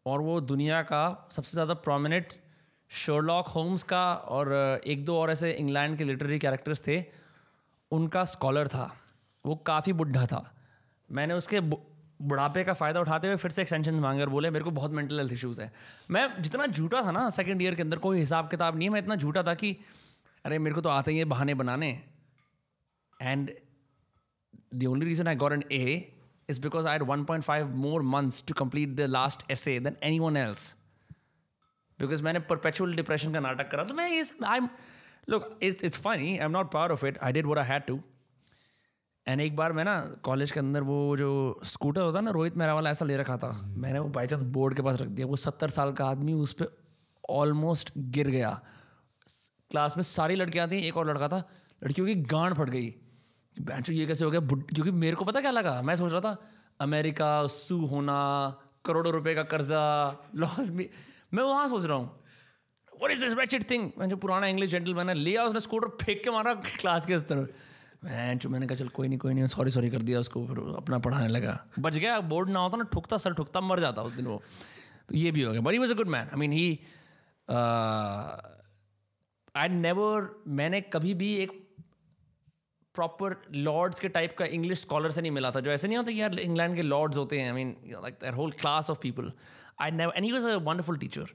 और वो दुनिया का सबसे ज़्यादा प्रोमिनेंट शर्लॉक होम्स का और uh, एक दो और ऐसे इंग्लैंड के लिटरेरी कैरेक्टर्स थे उनका स्कॉलर था। वो काफ़ी बुढ़ा था। मैंने उसके बुढ़ापे का फ़ायदा उठाते हुए फिर से एक्सटेंशन मांगे और बोले मेरे को बहुत मेंटल हेल्थ इश्यूज़ है। मैं जितना झूठा था ना सेकेंड ईयर के अंदर कोई हिसाब किताब नहीं है मैं इतना झूठा था कि अरे मेरे को तो आते ही है बहाने बनाने। And the only reason I got an A is because I point five more months to complete the last S N any one else because मैंने परपेचुअल डिप्रेशन का नाटक करा तो मैं इस I it's it's funny I am not proud of it I did what I had to and एक बार मैं ना कॉलेज के अंदर वो जो स्कूटर होता ना रोहित मेरा वाला ऐसा ले रखा था। हम्म। मैंने वो बाई चांस बोर्ड के पास रख दिया। वो सत्तर साल का आदमी उस पर ऑलमोस्ट गिर गया। क्लास में सारी लड़कियाँ थी एक और लड़का था। लड़कियों की गांड फट गई। बैंचो ये कैसे हो गया? क्योंकि मेरे को पता क्या लगा? मैं सोच रहा था, अमेरिका सू होना, करोड़ों रुपए का कर्जा, लॉस भी। मैं वहाँ सोच रहा हूँ, What is this wretched thing मैं जो पुराना इंग्लिश जेंटलमैन है, लिया उसने स्कूटर फेंक के मारा क्लास के स्तर मैं जो मैंने कहा, चल, कोई नहीं कोई नहीं सॉरी सॉरी कर दिया उसको, फिर अपना पढ़ाने लगा। बच गया बोर्ड ना होता ना, ठुकता, सर ठुकता, मर जाता उस दिन वो। तो ये भी हो गया। But he was a good man I mean he I never मैंने कभी भी एक प्रॉपर लॉर्ड्स के टाइप का इंग्लिश स्कॉलर से नहीं मिला था, जो ऐसे नहीं होता कि यार इंग्लैंड के लॉर्ड्स होते हैं I mean like that whole class of people I never and he was a wonderful teacher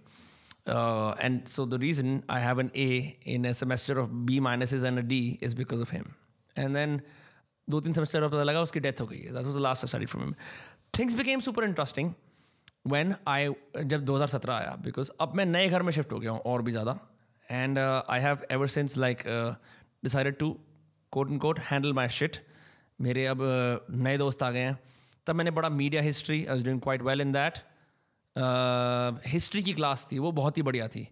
and so the reason I have an A in a semester of B minuses and a D is because of him and then दो तीन semester पता लगा उसकी death हो गई। That was the last study from him things became super interesting when I जब 2017 आया because अब मैं नए घर में शिफ्ट हो गया हूँ और भी ज़्यादा। And I have ever since like decided to quote and quote handle my shit मेरे अब नए दोस्त आ गए हैं। तब मैंने बड़ा media history I was doing quite well in that history की क्लास थी, वो बहुत ही बढ़िया थी।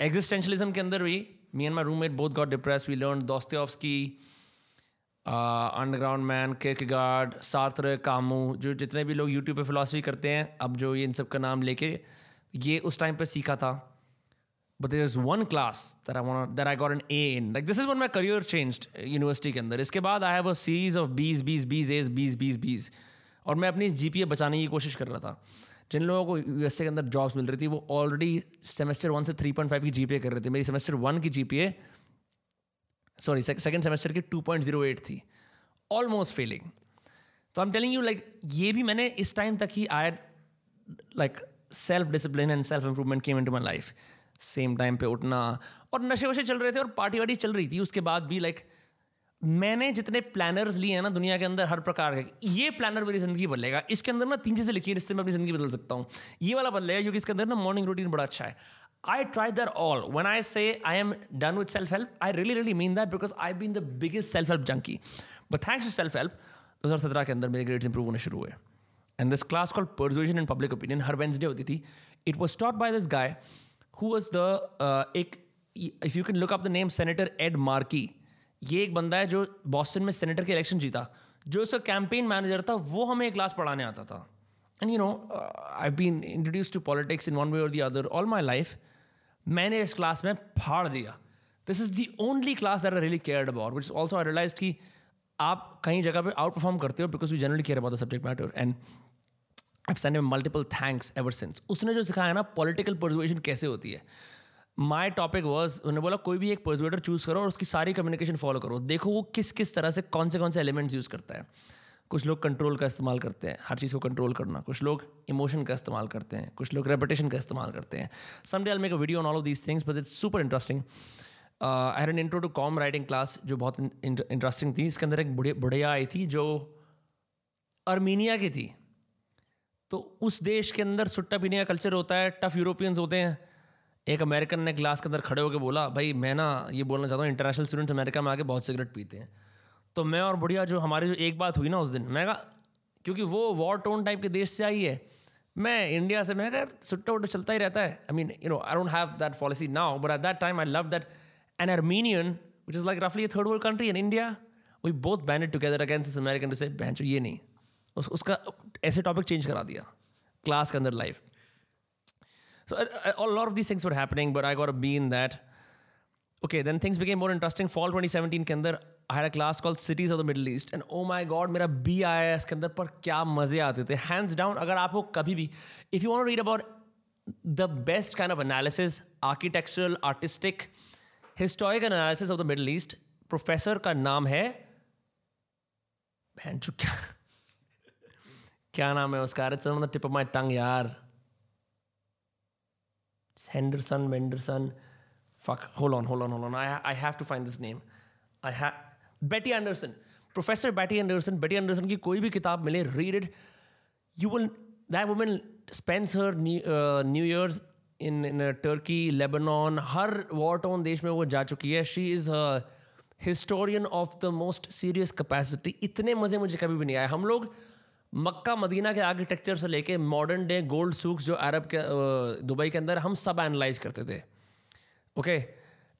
एग्जिस्टेंशलिज्म के अंदर भी me and my roommate both got depressed we learn Dostoevsky underground man Kierkegaard Sartre Camus जो जितने भी लोग यूट्यूब पे फिलोसफी करते हैं, अब जो ये इन सब का नाम लेके, ये उस टाइम पे सीखा था। There is one class that I want that I got an A in like this is one my career changed university के अंदर. इसके बाद I have a series of बीस बीस बीस एज बीस बीस बीस और मैं अपनी GPA बचाने की कोशिश कर रहा था. जिन लोगों को यूएसए के अंदर जॉब्स मिल रही थी, वो ऑलरेडी सेमेस्टर वन से थ्री पॉइंट फाइव की GPA कर रहे थे. मेरी सेमेस्टर वन की जी सॉरी सेकेंड सेमेस्टर की टू पॉइंट ज़ीरो एट थी. ऑलमोस्ट फेलिंग तो I am telling you like ये भी मैंने इस टाइम तक ही I like self discipline and self improvement came in to my life same time पे उठना। और नशे वशे चल रहे थे और पार्टी वार्टी चल रही थी। उसके बाद भी लाइक मैंने जितने प्लानर्स लिए हैं ना दुनिया के अंदर हर प्रकार के ये प्लानर मेरी ज़िंदगी बदलेगा। इसके अंदर ना तीन चीज़ें लिखी है जिससे मैं अपनी ज़िंदगी बदल सकता हूँ। ये वाला बदलेगा क्योंकि इसके अंदर ना मॉर्निंग रूटीन बड़ा अच्छा है। I try I tried that all. When I say I am done with self help, I really, really mean that because I've been the biggest self help junkie. But thanks to self help, 2017 के अंदर मेरे grades improve होने शुरू हुए। And this class call persuasion in public opinion her Wednesday होती थी। It was taught by this guy who was the एक if you can look up the name senator Ed Markey ये एक बंदा है जो बॉस्टन में सेनेटर के इलेक्शन जीता। जो उसका कैंपेन मैनेजर था, वो हमें एक क्लास पढ़ाने आता था। And you know I been introduce to politics in one way और the other all my life मैंने इस क्लास में फाड़ दिया। This is the only class that I really cared about which also I realize कि आप कहीं जगह पे आउट परफॉर्म करते हो because you generally care about the subject matter and I send multiple thanks ever since उसने जो सिखाया ना पॉलिटिकल परजुएशन कैसे होती है? माई टॉपिक वॉज़ उन्होंने बोला, कोई भी एक परजुएटर चूज़ करो और उसकी सारी कम्युनिकेशन फॉलो करो। देखो वो किस किस तरह से कौन से कौन से एलिमेंट्स यूज़ करता है। कुछ लोग कंट्रोल का इस्तेमाल करते हैं, हर चीज़ को कंट्रोल करना। कुछ लोग इमोशन का इस्तेमाल करते हैं, कुछ लोग रेपटेशन का इस्तेमाल करते हैं। Some day I make a video on all of these things but it's super interesting I an intro to com writing class जो बहुत इंटरेस्टिंग थी। इसके अंदर एक बुढ़िया आई थी, जो अर्मीनिया की थी। तो उस देश के अंदर सुट्टा पीने का कल्चर होता है टफ यूरोपियंस होते हैं। एक अमेरिकन ने क्लास के अंदर खड़े होकर बोला, भाई, मैं ना ये बोलना चाहता हूँ इंटरनेशनल स्टूडेंट्स अमेरिका में आके बहुत सिगरेट पीते हैं। तो मैं और बढ़िया जो हमारी जो एक बात हुई ना उस दिन, मैं कहा, क्योंकि वो वॉर टोन टाइप के देश से आई है। मैं इंडिया से, मैं कहा सुट्टा उट्टा चलता ही रहता है। I mean you know I don't have that policy now but at that time I love that an Armenian which is like रफली third world country in India we both banded together against American to say बहन ये नहीं। उस, उसका ऐसे topic change करा दिया। Class के अंदर life so all of these things were happening but I got B in that okay then things became more interesting fall 2017 के अंदर आई है class call cities of the Middle East and oh my God मेरा B आया एस के अंदर पर क्या मज़े आते थे। हैंड्स डाउन अगर आपको कभी भी if you want read about the best kind of analysis architectural artistic historical analysis of the Middle East professor का नाम है [laughs] क्या नाम है उस कार्यक्रम the tip of my tongue यार। Henderson Venderson fuck hold on hold on hold on I I have to find this name I है Betty Anderson professor Betty Anderson Betty Anderson की कोई भी किताब मिले read it you will that women spends her new years in in Turkey Lebanon her वॉटोन देश में वो जा चुकी है। She is historian of the most serious capacity इतने मज़े मुझे कभी भी नहीं आए। हम लोग मक्का, मदीना के आर्किटेक्चर से लेके मॉडर्न डे गोल्ड सूक्स जो अरब के दुबई के अंदर हम सब एनालाइज करते थे। Okay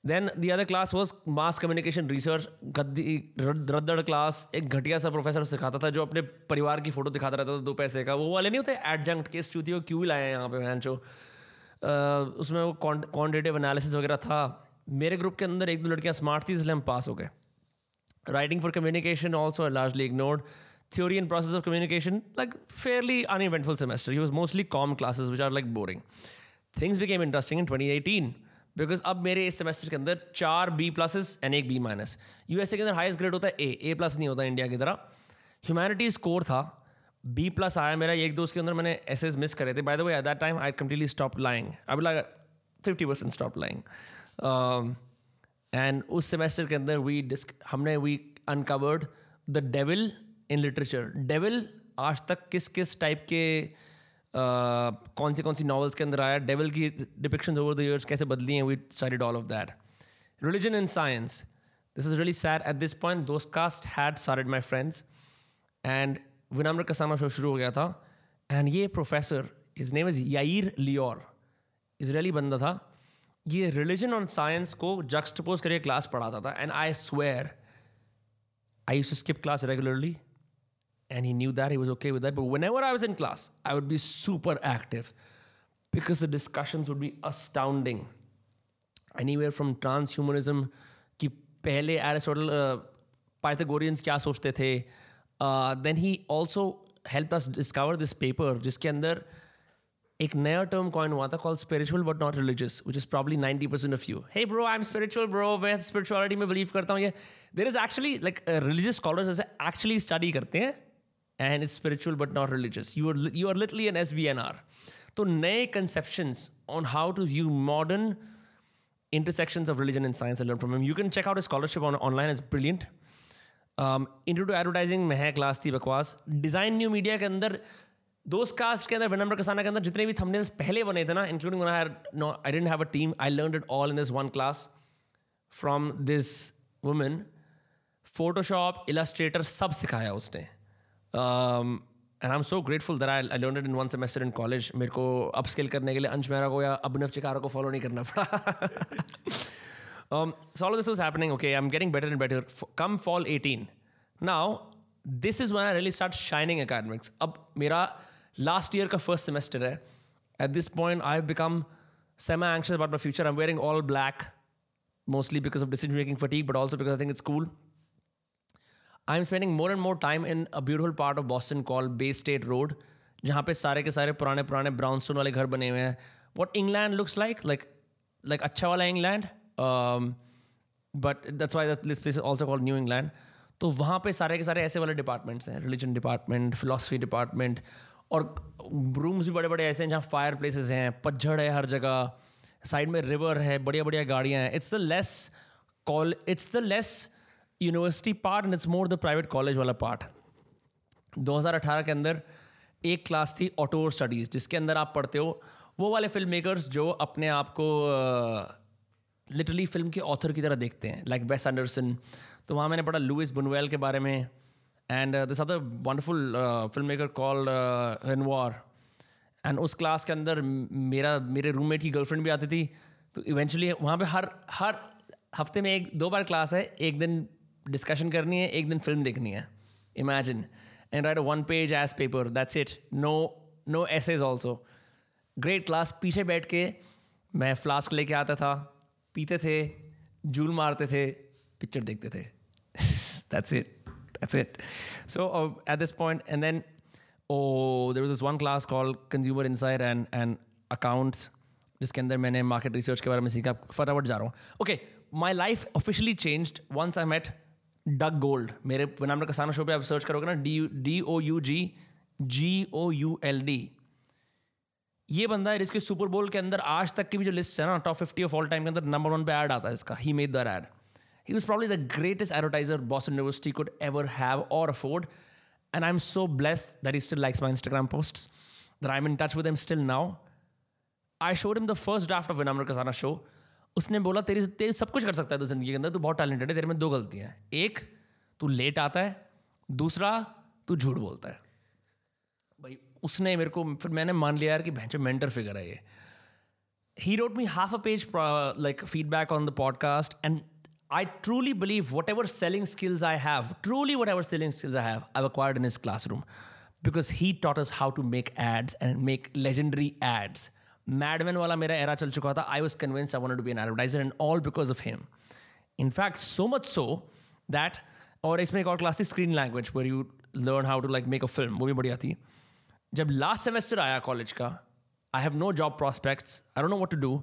then the other class was mass communication research गद्दी रद्दड़ क्लास एक घटिया सा प्रोफेसर सिखाता था जो अपने परिवार की फ़ोटो दिखाता रहता था दो पैसे का। वो वाले नहीं होते एडजंक्ट केस चूती वो क्यों लाए हैं यहाँ पे वैन जो उसमें वो क्वान्टिटेटिव एनालिसिस वगैरह था। मेरे ग्रुप के अंदर एक दो लड़कियाँ स्मार्ट थी, इसलिए हम पास हो गए। Writing for communication also largely ignored theory and process of communication, like fairly uneventful semester. He was mostly com classes, which are like boring. Things became interesting in 2018 because अब मेरे इस सेमेस्टर के अंदर चार बी प्लसेस एंड एक B minus USA के अंदर heist grade होता है ए ए प्लस नहीं होता इंडिया की तरह ह्यूमैनिटी स्कोर था बी प्लस आया मेरा एक दो उसके अंदर मैंने एस एस मिस करे थे by the way at that time I completely stop lying अब लगा fifty percent stop lying and उस सेमेस्टर के अंदर वी डिस्क हमने we uncovered the devil in literature devil आज तक किस किस टाइप के कौन सी कौन सी नॉवल्स के अंदर आया? डेवल की डिपिक्शन ओवर द ईयर्स कैसे बदली हैं? We studied all of that religion in science this is really sad at this point Dostcast had shared my friends and Vinamra Kasana show शुरू हो गया था. एंड ये professor his name is Yair Lior Israeli बंदा था. ये religion on science को जक्सटपोज करके क्लास पढ़ाता था. And I swear I to skip class regularly and he knew that he was okay with that but whenever i was in class i would be super active because the discussions would be astounding anywhere from transhumanism ki pehle aristotle uh, pythagoreans kya sochte the uh, then he also helped us discover this paper jiske andar एक नया term coin हुआ था call spiritual but not religious which is probably ninety percent of you hey bro I am spiritual bro मैं spirituality में believe करता हूँ ये there is actually like religious scholars ऐसे एक्चुअली स्टडी करते हैं And is spiritual but not religious you are you are literally N S V N R तो नए conception on how to you modern intersection of religion and science learn from you can check out scholarship online is brilliant intro to advertising में है class थी बकवास design new media के अंदर दोस्त cast के अंदर विनम्र कसाना के अंदर, जितने भी थंबनेल्स पहले बने थे ना including I didn't have a team I learn it all in this one class from this women Photoshop Illustrator सब सिखाया उसने। And I am so grateful that I I learn it in one semester in college मेरे को up skill करने के लिए अंश मेहरा को या अभिनव चिकारा को फॉलो नहीं करना पड़ा um, so all of this was happening. Okay, I'm getting better and better. F- come fall 18. Now, this is when I really start shining academics. अब मेरा last year का first semester है. At this point, I've become semi-anxious about my future. I'm wearing all black, mostly because of decision-making fatigue, but also because I think it's cool. I am spending more and more time in a beautiful part of Boston call Bay State Road जहाँ पे सारे के सारे पुराने पुराने brown stone वाले घर बने हुए हैं। What England looks like like like अच्छा वाला England but that's why this place also call New England तो वहाँ पे सारे के सारे ऐसे वाले डिपार्टमेंट्स हैं रिलीजन डिपार्टमेंट फिलोसफी डिपार्टमेंट और रूम्स भी बड़े बड़े ऐसे हैं जहाँ फायर प्लेसेस हैं, पतझड़ है हर जगह साइड में रिवर है बढ़िया बढ़िया गाड़ियाँ हैं। It's the less call it's the less university part and it's more the private college वाला पार्ट 2018 के अंदर एक क्लास थी ऑटोर स्टडीज़ जिसके अंदर आप पढ़ते हो, वो वाले फ़िल्म मेकर्स जो अपने आप को लिटरली फ़िल्म के ऑथर की तरह देखते हैं लाइक वेस एंडरसन तो वहाँ मैंने पढ़ा लुइस बुनवेल के बारे में and this other wonderful filmmaker call Hanwar and उस क्लास के अंदर मेरा, मेरे रूममेट की गर्लफ्रेंड भी आती थी तो इवेंचुअली वहाँ पे हर हर हफ़्ते में एक, दो बार क्लास है, एक दिन डिस्कशन करनी है, एक दिन फ़िल्म देखनी है. Imagine and write one page as paper that's it no no essays also great class पीछे बैठ के मैं फ्लास्क लेके आता था. पीते थे. जूल मारते थे. पिक्चर देखते थे. That's it that's it so at this point and then oh there was one class call consumer insight and and accounts जिसके अंदर मैंने मार्केट रिसर्च के बारे में सीखा. फटाफट जा रहा हूँ. Okay my life officially changed once I met Doug Gold मेरे नाम कसाना शो पे आप सर्च करोगे ना D D O U G G O U L D ये बंदा है जिसके सुपर बोल के अंदर आज तक की भी जो लिस्ट है ना top fifty of all time के अंदर नंबर वन पे ऐड आता है इसका ही made the ad he was probably the greatest advertiser boss university could ever have और afford and I am so blessed that he still likes my Instagram post that I am in touch with him still now I showed him the first draft of Vinamra Kasana show उसने बोला, तेरी तेरी सब कुछ कर सकता है तू ज़िंदगी के अंदर, तू बहुत टैलेंटेड है, तेरे में दो गलतियाँ एक, तू लेट आता है, दूसरा, तू झूठ बोलता है। भाई, उसने मेरे को, फिर मैंने मान लिया यार कि भैंसे मेंटर फिगर है ये। He wrote me half a page like feedback on the podcast and I truly believe whatever selling skills I have truly whatever selling skills I have I acquired in classroom because he taught us how to make ads and make legendary ads madman वाला मेरा era चल चुका था I was convinced I to be an advertiser and all because of him. In fact, so much so that, और इसमें एक और class थी स्क्रीन लैंग्वेज पर you learn how to like make a film वो भी बढ़िया थी। जब लास्ट सेमेस्टर आया कॉलेज का I have no job prospects I don't know what to do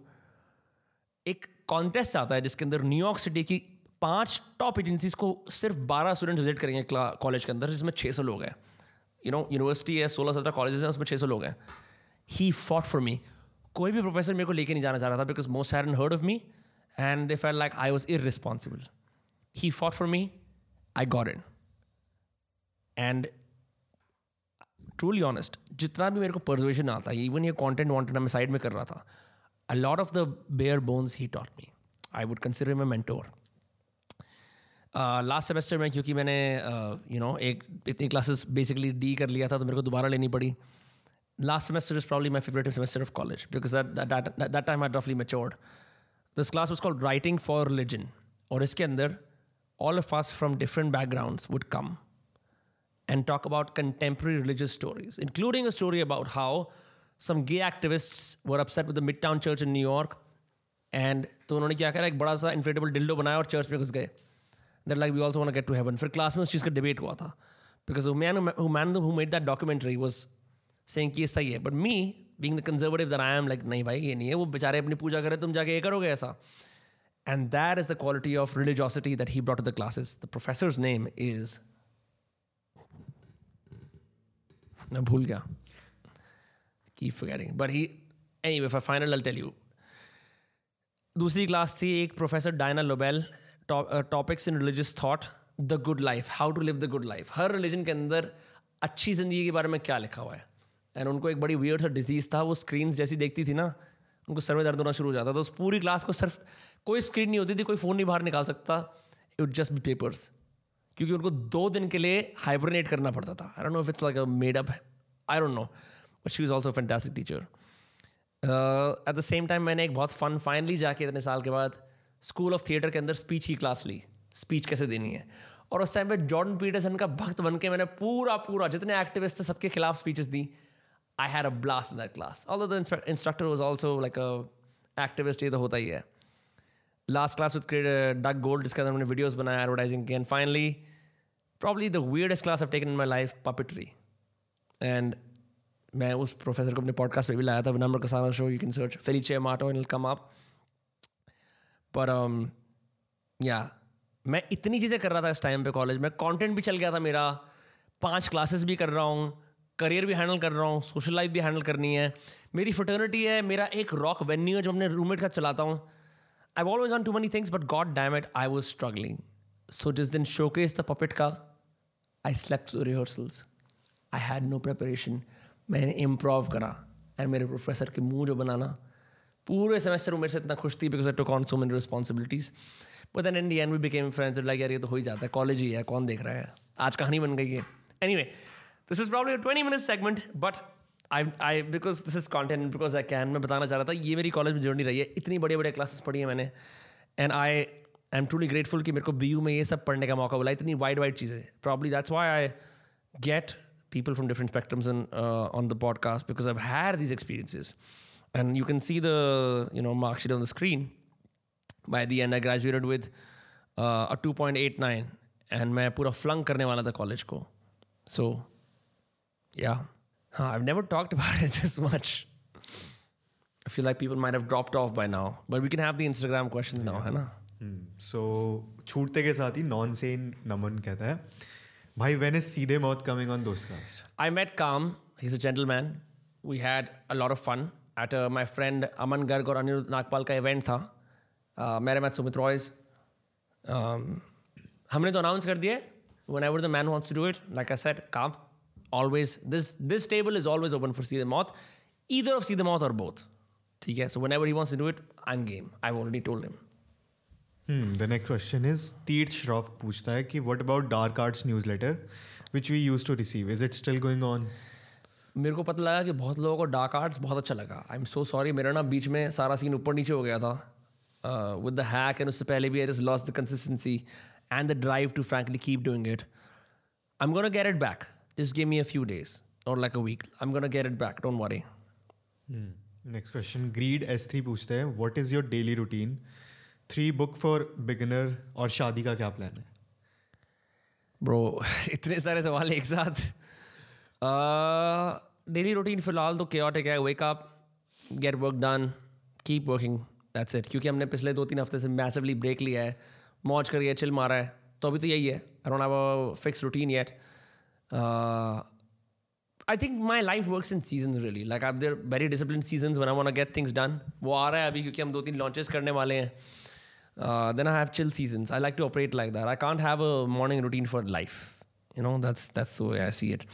एक कॉन्टेस्ट आता है जिसके अंदर न्यूयॉर्क सिटी की पाँच टॉप एजेंसीज को सिर्फ़ बारह स्टूडेंट विज़िट करेंगे कॉलेज के अंदर, जिसमें छः सौ लोग हैं। यू नो यूनिवर्सिटी है, सोलह सत्रह कॉलेज हैं, उसमें छः सौ लोग हैं। ही फॉट फॉर मी कोई भी प्रोफेसर मेरे को लेके नहीं जाना चाह रहा था because most had heard of me and they felt like I was irresponsible he fought for me I got in and truly honest जितना भी मेरे को परजोशन आता है इवन ये कॉन्टेंट वॉन्टेंट मैं साइड में कर रहा था a lot of the bare bones he taught me I would consider my mentor last semester में क्योंकि मैंने यू uh, नो एक इतनी क्लासेस बेसिकली डी कर लिया था तो मेरे को दोबारा लेनी पड़ी। Last semester is probably my favourite semester of college because that time I रफली matured this class was called writing for religion और इसके अंदर all of us from different backgrounds would come and talk about contemporary religious stories, including a story about how some gay activists were upset with the Midtown Church in New York. And तो उन्होंने क्या करा एक बड़ा सा inflatable dildo बनाया और church में घुस गए that like we also want get to heaven फिर क्लास में उस चीज़ का डिबेट हुआ था because man man who made that documentary was saying कि ये सही है but me being the conservative that I am like नहीं भाई ये नहीं है वो बेचारे अपनी पूजा करे तुम जाके ये करोगे ऐसा that is the quality of religiosity that he brought to the classes. The professor's name is. मैं भूल गया Keep forgetting. He, anyway, for final, I'll tell you. दूसरी क्लास थी एक professor Diana Lobel topics in religious thought the good life how to live the good life her religion के अंदर अच्छी ज़िंदगी के बारे में क्या लिखा हुआ है एंड उनको एक बड़ी वियर्ड सा डिज़ीज़ था, वो स्क्रीन जैसी देखती थी ना, उनको सर में दर्द होना शुरू हो जाता था। उस पूरी क्लास को सिर्फ़ कोई स्क्रीन नहीं होती थी, कोई फ़ोन नहीं बाहर निकाल सकता इट जस्ट बी पेपर्स क्योंकि उनको दो दिन के लिए हाइब्रेनेट करना पड़ता था। I don't know if it's like a made up I don't know but she is also fantastic teacher at the same time मैंने एक बहुत फन फाइनली जाके इतने साल के बाद स्कूल ऑफ़ थिएटर के अंदर स्पीच की क्लास ली। स्पीच कैसे देनी है? और उस टाइम पे जॉर्डन पीटरसन का भक्त बन के मैंने पूरा पूरा जितने एक्टिविस्ट थे, सबके खिलाफ स्पीचेस दी। I had a blast in that class all the instructor was also like a activist ये तो होता ही है। Last class with Doug Gold जिसके अंदर हमने वीडियोस बनाया एडवर्टाइजिंग के and finally probably the weirdest class of taken in my life puppetry and मैं उस प्रोफेसर को अपने पॉडकास्ट पे भी लाया था number Kasana show you can search Felice Mato and come up पर या मैं इतनी चीज़ें कर रहा था इस टाइम पे कॉलेज में कंटेंट भी चल गया था मेरा, पाँच क्लासेस भी कर रहा हूँ करियर भी हैंडल कर रहा हूँ, सोशल लाइफ भी हैंडल करनी है मेरी फर्टर्निटी है, मेरा एक रॉक वेन्यू है जो अपने रूममेट का चलाता हूँ I always done too many things but god damn I was struggling. So just then showcase the puppet ka. I slept through the rehearsals. I had no preparation. मैंने improv करा and मेरे professor के मुँह जो बनाना पूरे semester मेरे से इतना खुश थी because I took on so many responsibilities but then the and we became friends like यार, ये तो हो ही जाता है कॉलेज ही है, कौन देख रहा है आज कहानी बन गई है anyway This is problem twenty minute segment but I I because this is content because I can मैं बताना चाह रहा था ये मेरी कॉलेज में जर्नी रही है इतनी बड़े बड़े क्लासेस पढ़ी है मैंने and I I am truly grateful कि मेरे को बी में ये सब पढ़ने का मौका मिला इतनी वाइड वाइड चीज़ें probably that's why I get people from different spectrums and uh, on the podcast because I've had these experiences. And you can see the you know mark sheet on the screen. By the end, I graduated with uh, a 2.89, and मैं पूरा flunk करने वाला था college को. So, yeah. Huh, I've never talked about it this much. I feel like people might have dropped off by now, but we can have the Instagram questions now, है ना? सो छूटते के साथ ही नॉन सेन नमन कहता है भाई when is सीधे मौत कमिंग ऑन दोस्त cast I met Kam. He's a gentleman. We had a lot of fun at uh, my friend Aman Garg और अनिरुद्ध नागपाल का इवेंट था uh, मेरे मैथ सुमित रॉयज हमने तो अनाउंस कर दिया whenever the man wants to do it like I said Kam always this this table is always open for see the moth either of see the moth or both ठीक है so whenever he wants to do it I'm game I've already told him Hmm, the next question is तीर्थ श्रॉफ पूछता है कि what about dark arts newsletter which we used to receive is it still going on मेरे को पता लगा कि बहुत लोगों को डार्क आर्ट्स बहुत अच्छा लगा आई एम सो सॉरी मेरा ना बीच में सारा सीन ऊपर नीचे हो गया था विद द हैक एंड उससे पहले भी I just lost the consistency and the drive to frankly keep doing it I am gonna get it back give me a few days और like a week I am gonna get it back don't worry next question greed S three पूछते हैं. What is your daily routine three book for beginner और शादी का क्या plan है? Bro [laughs] इतने सारे सवाल एक साथ। डेली रूटीन फ़िलहाल तो केओटिक है. Wake up get work done keep working that's it क्योंकि हमने पिछले दो तीन हफ़्ते से मैसिवली ब्रेक लिया है. मौज करिए चिल मारा है. तो अभी तो यही है. I don't have a fix routine yet I think my life works in season really like I there very discipline season one I want get things done वो आ रहा है अभी क्योंकि हम दो तीन लॉन्चेस करने वाले हैं then I have chill seasons I like to operate like that I can't have a morning routine for life you know that's that's the way I see it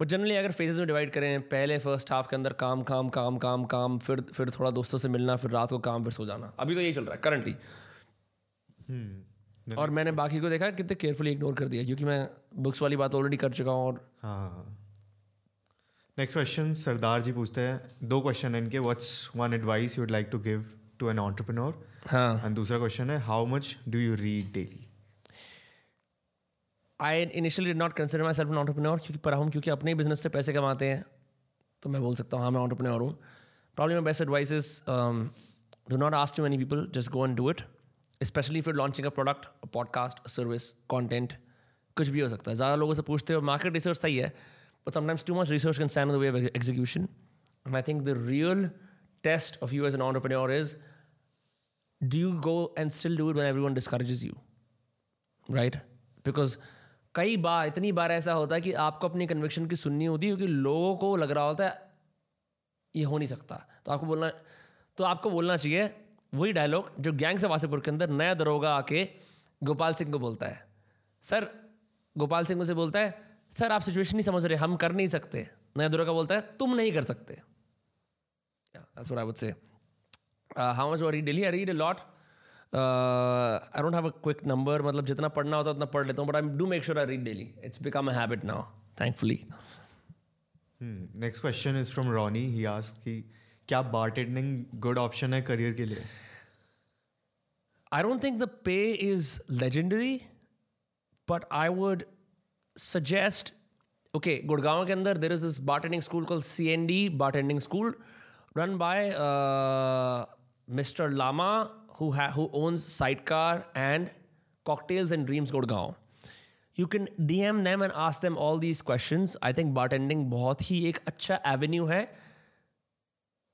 but generally अगर phases में divide करें पहले first half के अंदर काम काम काम काम काम फिर फिर थोड़ा दोस्तों से मिलना फिर रात को काम फिर सो जाना अभी तो यही चल रहा है करंटली Hmm. और मैंने बाकी को देखा कितने केयरफुली इग्नोर कर दिया क्योंकि मैं बुक्स वाली बात ऑलरेडी कर चुका हूँ और हाँ। नेक्स्ट क्वेश्चन सरदार जी पूछते हैं। दो क्वेश्चन है इनके। What's one advice you would like to give to an entrepreneur हाँ। एंड दूसरा क्वेश्चन है how much do you read daily I initially did not consider myself an entrepreneur क्योंकि पर हम क्योंकि अपने बिज़नेस से पैसे कमाते हैं तो मैं बोल सकता हूँ हाँ मैं ऑन्टरप्रनोर हूँ। Problem best advice is dough not ask too many people just go and do it specially फिर launching a product podcast service content कुछ भी हो सकता है। ज़्यादा लोगों से पूछते हो मार्केट रिसर्च सही है but sometimes too much research can stand the way of execution and I think the real test of you as an entrepreneur is do you go and still do it when everyone discourages you? Right? Because कई बार, इतनी बार ऐसा होता है कि आपको अपनी conviction की सुननी होती है, क्योंकि लोगों को लग रहा होता है, ये हो नहीं सकता। तो आपको बोलना तो आपको बोलना चाहिए वही डायलॉग जो गैंग से वासेपुर के अंदर नया दरोगा आके गोपाल सिंह को बोलता है सर गोपाल सिंह उसे बोलता है सर आप सिचुएशन नहीं समझ रहे हम कर नहीं सकते नया दरोगा बोलता है तुम नहीं कर सकते I read daily? I read a lot. Uh, I don't have a quick number. मतलब जितना पढ़ना होता है उतना पढ़ लेता हूँ. But I do make sure I read daily. It's become a habit now, thankfully. Next question is from Ronnie he ask कि क्या बारटेंडिंग गुड ऑप्शन है करियर के लिए? आई डोंट थिंक द पे is legendary but I would suggest okay Gurgaon के अंदर there is is bartending school call C N D bar bartending school run by mister Lama who owns sidecar and cocktails and dreams Gurgaon you can D M them and ask them all these question I think bartending बहुत ही एक अच्छा Avenue है.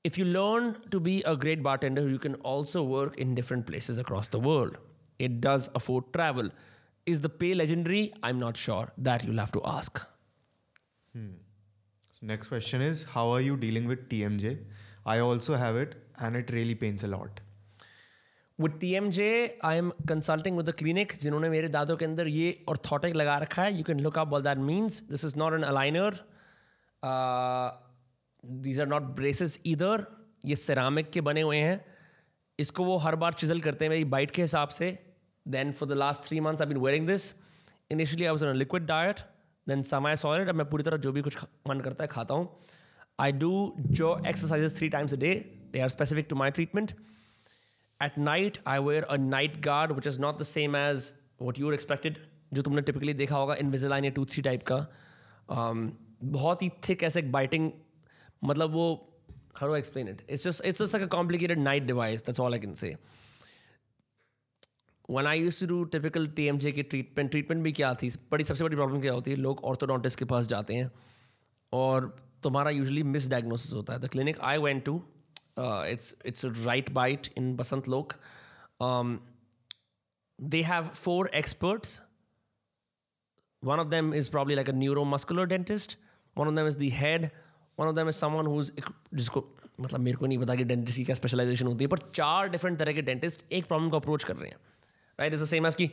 If you learn to be a great bartender, you can also work in different places across the world. It does afford travel. Is the pay legendary? I'm not sure. That you'll have to ask. Next question is how are you dealing with T M J I also have it and it really pains a lot With TMJ, I am consulting with the clinic जिन्होंने मेरे दांतों के अंदर ये orthotic लगा रखा है you can look up what that means. This is not an aligner. Uh, are not braces either. ये सेरामिक के बने हुए हैं। इसको वो हर बार चिजल करते हैं मेरी बाइट के हिसाब से। Then for the last three months I been wearing this initially I was on liquid diet then समय सॉलिड अब मैं पूरी तरह जो भी कुछ मन करता है खाता हूँ। आई डू जो exercises three times a day they are specific to my treatment at night I wear a night guard which is not the same as what you expected जो तुमने टिपिकली देखा होगा Invisalign या Toothsi type का। Um, बहुत ही thick ऐसे एक biting मतलब वो हर explain it it's it's just a complicated night device that's all I can say one I use to typical T M जे की ट्रीटमेंट ट्रीटमेंट भी क्या थी? बड़ी, सबसे बड़ी प्रॉब्लम क्या होती है? लोग ऑर्थोडोंटिस्ट के पास जाते हैं और तुम्हारा यूजली मिस डायग्नोसिस होता है। The clinic I went to it's it's right bite in Basant Lok they have four experts one of them is probably like a neuro muscular dentist one of them is the head One of them is someone who's जिसको मतलब मेरे को नहीं पता कि dentist की क्या specialisation होती है, पर चार डिफरेंट तरह के डेंटिस्ट एक प्रॉब्लम को अप्रोच कर रहे हैं। Right is the same as कि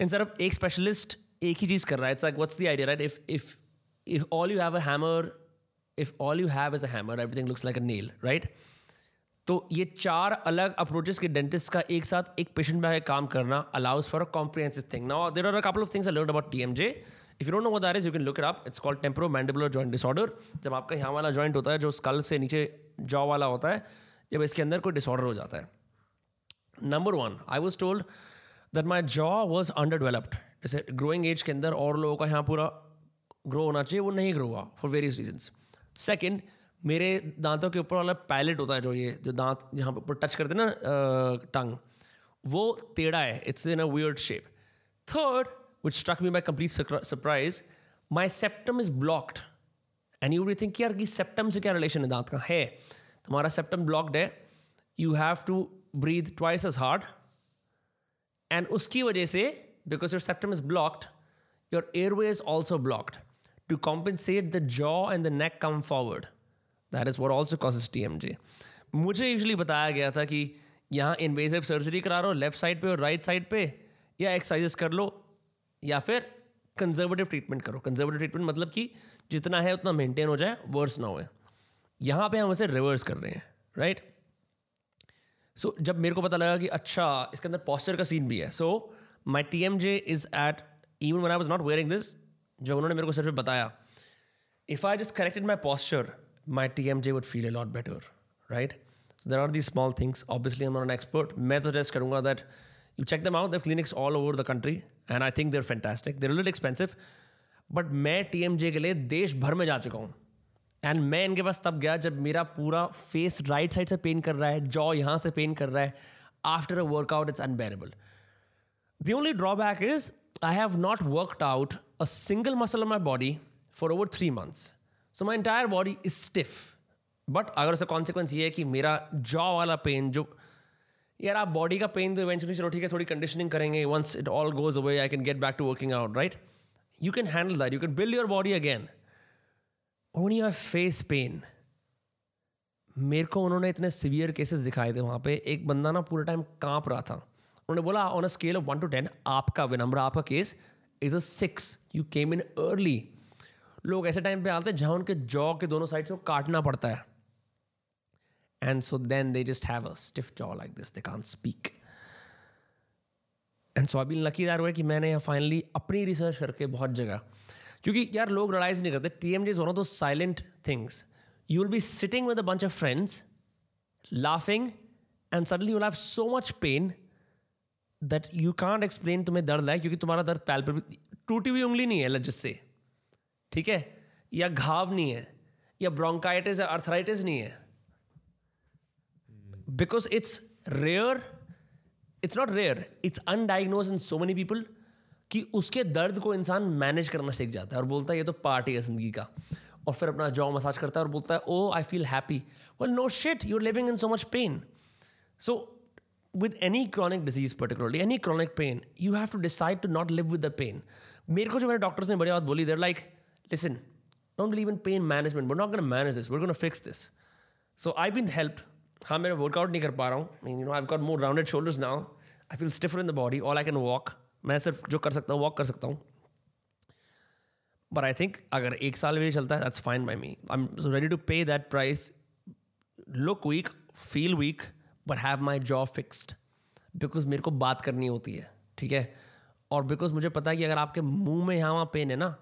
इंस्टेड ऑफ़ एक स्पेशलिस्ट एक ही चीज़ कर रहा है it's like what's the idea right if if if all you have a hammer if all you have is a hammer everything looks like a nail right तो ये चार अलग अप्रोचेस के डेंटिस्ट का एक साथ एक पेशेंट में काम करना allows for a comprehensive thing now there are a couple of things I about TMJ if you don't know that is you can look it up it's called temporomandibular joint disorder जब आपका यहाँ वाला joint होता है, जो school से नीचे jaw वाला होता है, जब इसके अंदर कोई डिसऑर्डर हो जाता है। Number one I was told that my jaw was under developed जैसे ग्रोइंग एज के अंदर और लोगों का यहाँ पूरा ग्रो होना चाहिए, वो नहीं ग्रो हुआ फॉर वेरियस रीजन्स सेकेंड मेरे दांतों के ऊपर वाला पैलेट होता है जो ये, जो दांत जहाँ पर टच करते ना टंग वो टेढ़ा है it's in a weird shape third which struck me by complete surprise my septum is blocked and you think यार कि सेप्टम से क्या रिलेशन है? दांत का है? तुम्हारा सेप्टम ब्लॉक्ड है। You have to breathe twice as hard and उसकी वजह से because your septum is blocked your airway is also blocked to compensate the jaw and the neck come forward that is what also causes T M J मुझे usually बताया गया था कि यहाँ invasive surgery करा लो लेफ़्ट साइड पे और right side पे, या एक्सरसाइजेस कर लो। या फिर कंजर्वेटिव ट्रीटमेंट करो कंजर्वेटिव ट्रीटमेंट मतलब कि जितना है उतना मेंटेन हो जाए वर्स ना हो यहाँ पे हम उसे रिवर्स कर रहे हैं राइट सो so, जब मेरे को पता लगा कि अच्छा इसके अंदर पॉस्चर का सीन भी है so my T M J is at even one I was not wearing this जब उन्होंने मेरे को सिर्फ़ बताया if I just corrected my posture my TMJ would feel a lot better, right? So there are these small things. Obviously, I'm not an expert. मैं तो suggest करूँगा that you check them out. The have clinics all over the country, and I think they're fantastic. They're a little expensive, but मैं TMJ के लिए देश भर में जा चुका हूँ। एंड मैं इनके पास तब गया जब मेरा पूरा फेस राइट साइड से पेन कर रहा है जॉ यहाँ से पेन कर रहा है। After a workout it's unbearable the only drawback is I have not worked out a single muscle my body for over three months so my entire body is stiff but अगर उसका consequence ये है कि मेरा jaw वाला pen जो यार, आप बॉडी का पेन तो इवेंचुअली चलो ठीक है, थोड़ी कंडीशनिंग करेंगे once it all goes away I can get back to working out right you can handle that you can build your body again own your face pain मेरे को उन्होंने इतने सिवियर केसेस दिखाए थे वहाँ पे। एक बंदा ना पूरे टाइम काँप रहा था। उन्होंने बोला on a scale of one to ten आपका विनम्र, आपका case is a six you came in early लोग ऐसे टाइम पे आते हैं जहाँ उनके जॉ के दोनों साइड से काटना पड़ता है। And so then they just have a stiff jaw like this they can't speak and so अभी लकीदार हुआ कि मैंने फाइनली अपनी रिसर्च करके बहुत जगह, क्योंकि यार लोग रिलाइज नहीं करते T M J is one of दो silent things you will be sitting with a bunch of friends laughing and suddenly you'll have so much pain that you can't explain तुम्हें दर्द है, क्योंकि तुम्हारा दर्द पैल पर टूटी हुई उंगली नहीं है जिससे ठीक है? या घाव नहीं है, या ब्रोंकाइटिस या अर्थराइटिस नहीं है. Because it's rare it's not rare it's undiagnosed in so many people कि उसके दर्द को इंसान मैनेज करना सीख जाता है और बोलता है, ये तो पार्टी है ज़िंदगी का। और फिर अपना जॉ मसाज करता है और बोलता है oh I feel happy well no shed you are living in so much pain so with any chronic disease particularly any chronic pain you have to decide to not live with the pain मेरे को जो मेरे doctors ने बड़ी बात बोली देर like listen don't believe in pain management वो not gonna manage this वो gun fix this so I been help हाँ मैं वर्कआउट नहीं कर पा रहा हूँ। You know I got more rounded shoulders now I feel stiffer in the body all I can walk मैं सिर्फ़ जो कर सकता हूँ वॉक कर सकता हूँ। बट आई थिंक अगर एक साल भी चलता है that's fine by me I am ready to pay that price look weak feel weak but have my job fixed because मेरे को बात करनी होती है, ठीक है? और बिकॉज़ मुझे पता है कि अगर आपके मुँह में यहाँ वहाँ पेन है ना,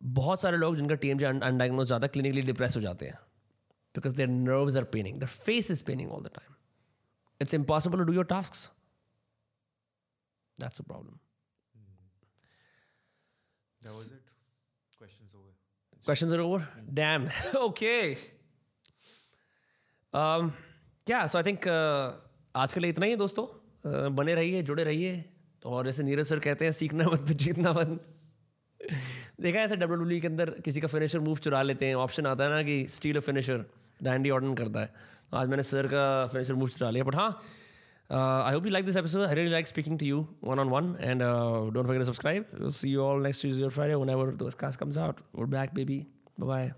बहुत सारे लोग जिनका टी एम जे अनडाइग्नोज ज़्यादा क्लिनिकली डिप्रेस हो जाते हैं। Because there nerves are Penning there face is Penning all the time it's impossible to do your task that's a problem Questions are over? Damn. [laughs] okay. Um, yeah, so I think uh, आज के लिए इतना ही है दोस्तों। Uh, बने रहिए जुड़े रहिए। और जैसे नीरज सर कहते हैं सीखना मत जीतना मत। [laughs] देखा ऐसे डब्ल्यू e के अंदर किसी का फिनिशर मूव चुरा लेते हैं। ऑप्शन आता है ना कि स्टील अ फिनिशर डैंडी ऑर्डन करता है। आज मैंने सर का फिनिशर मूव चला लिया बट हाँ I hope you like this episode I really like speaking to you one on one and don't forget subscribe see you all next use your Friday whenever this cast comes out और back baby bye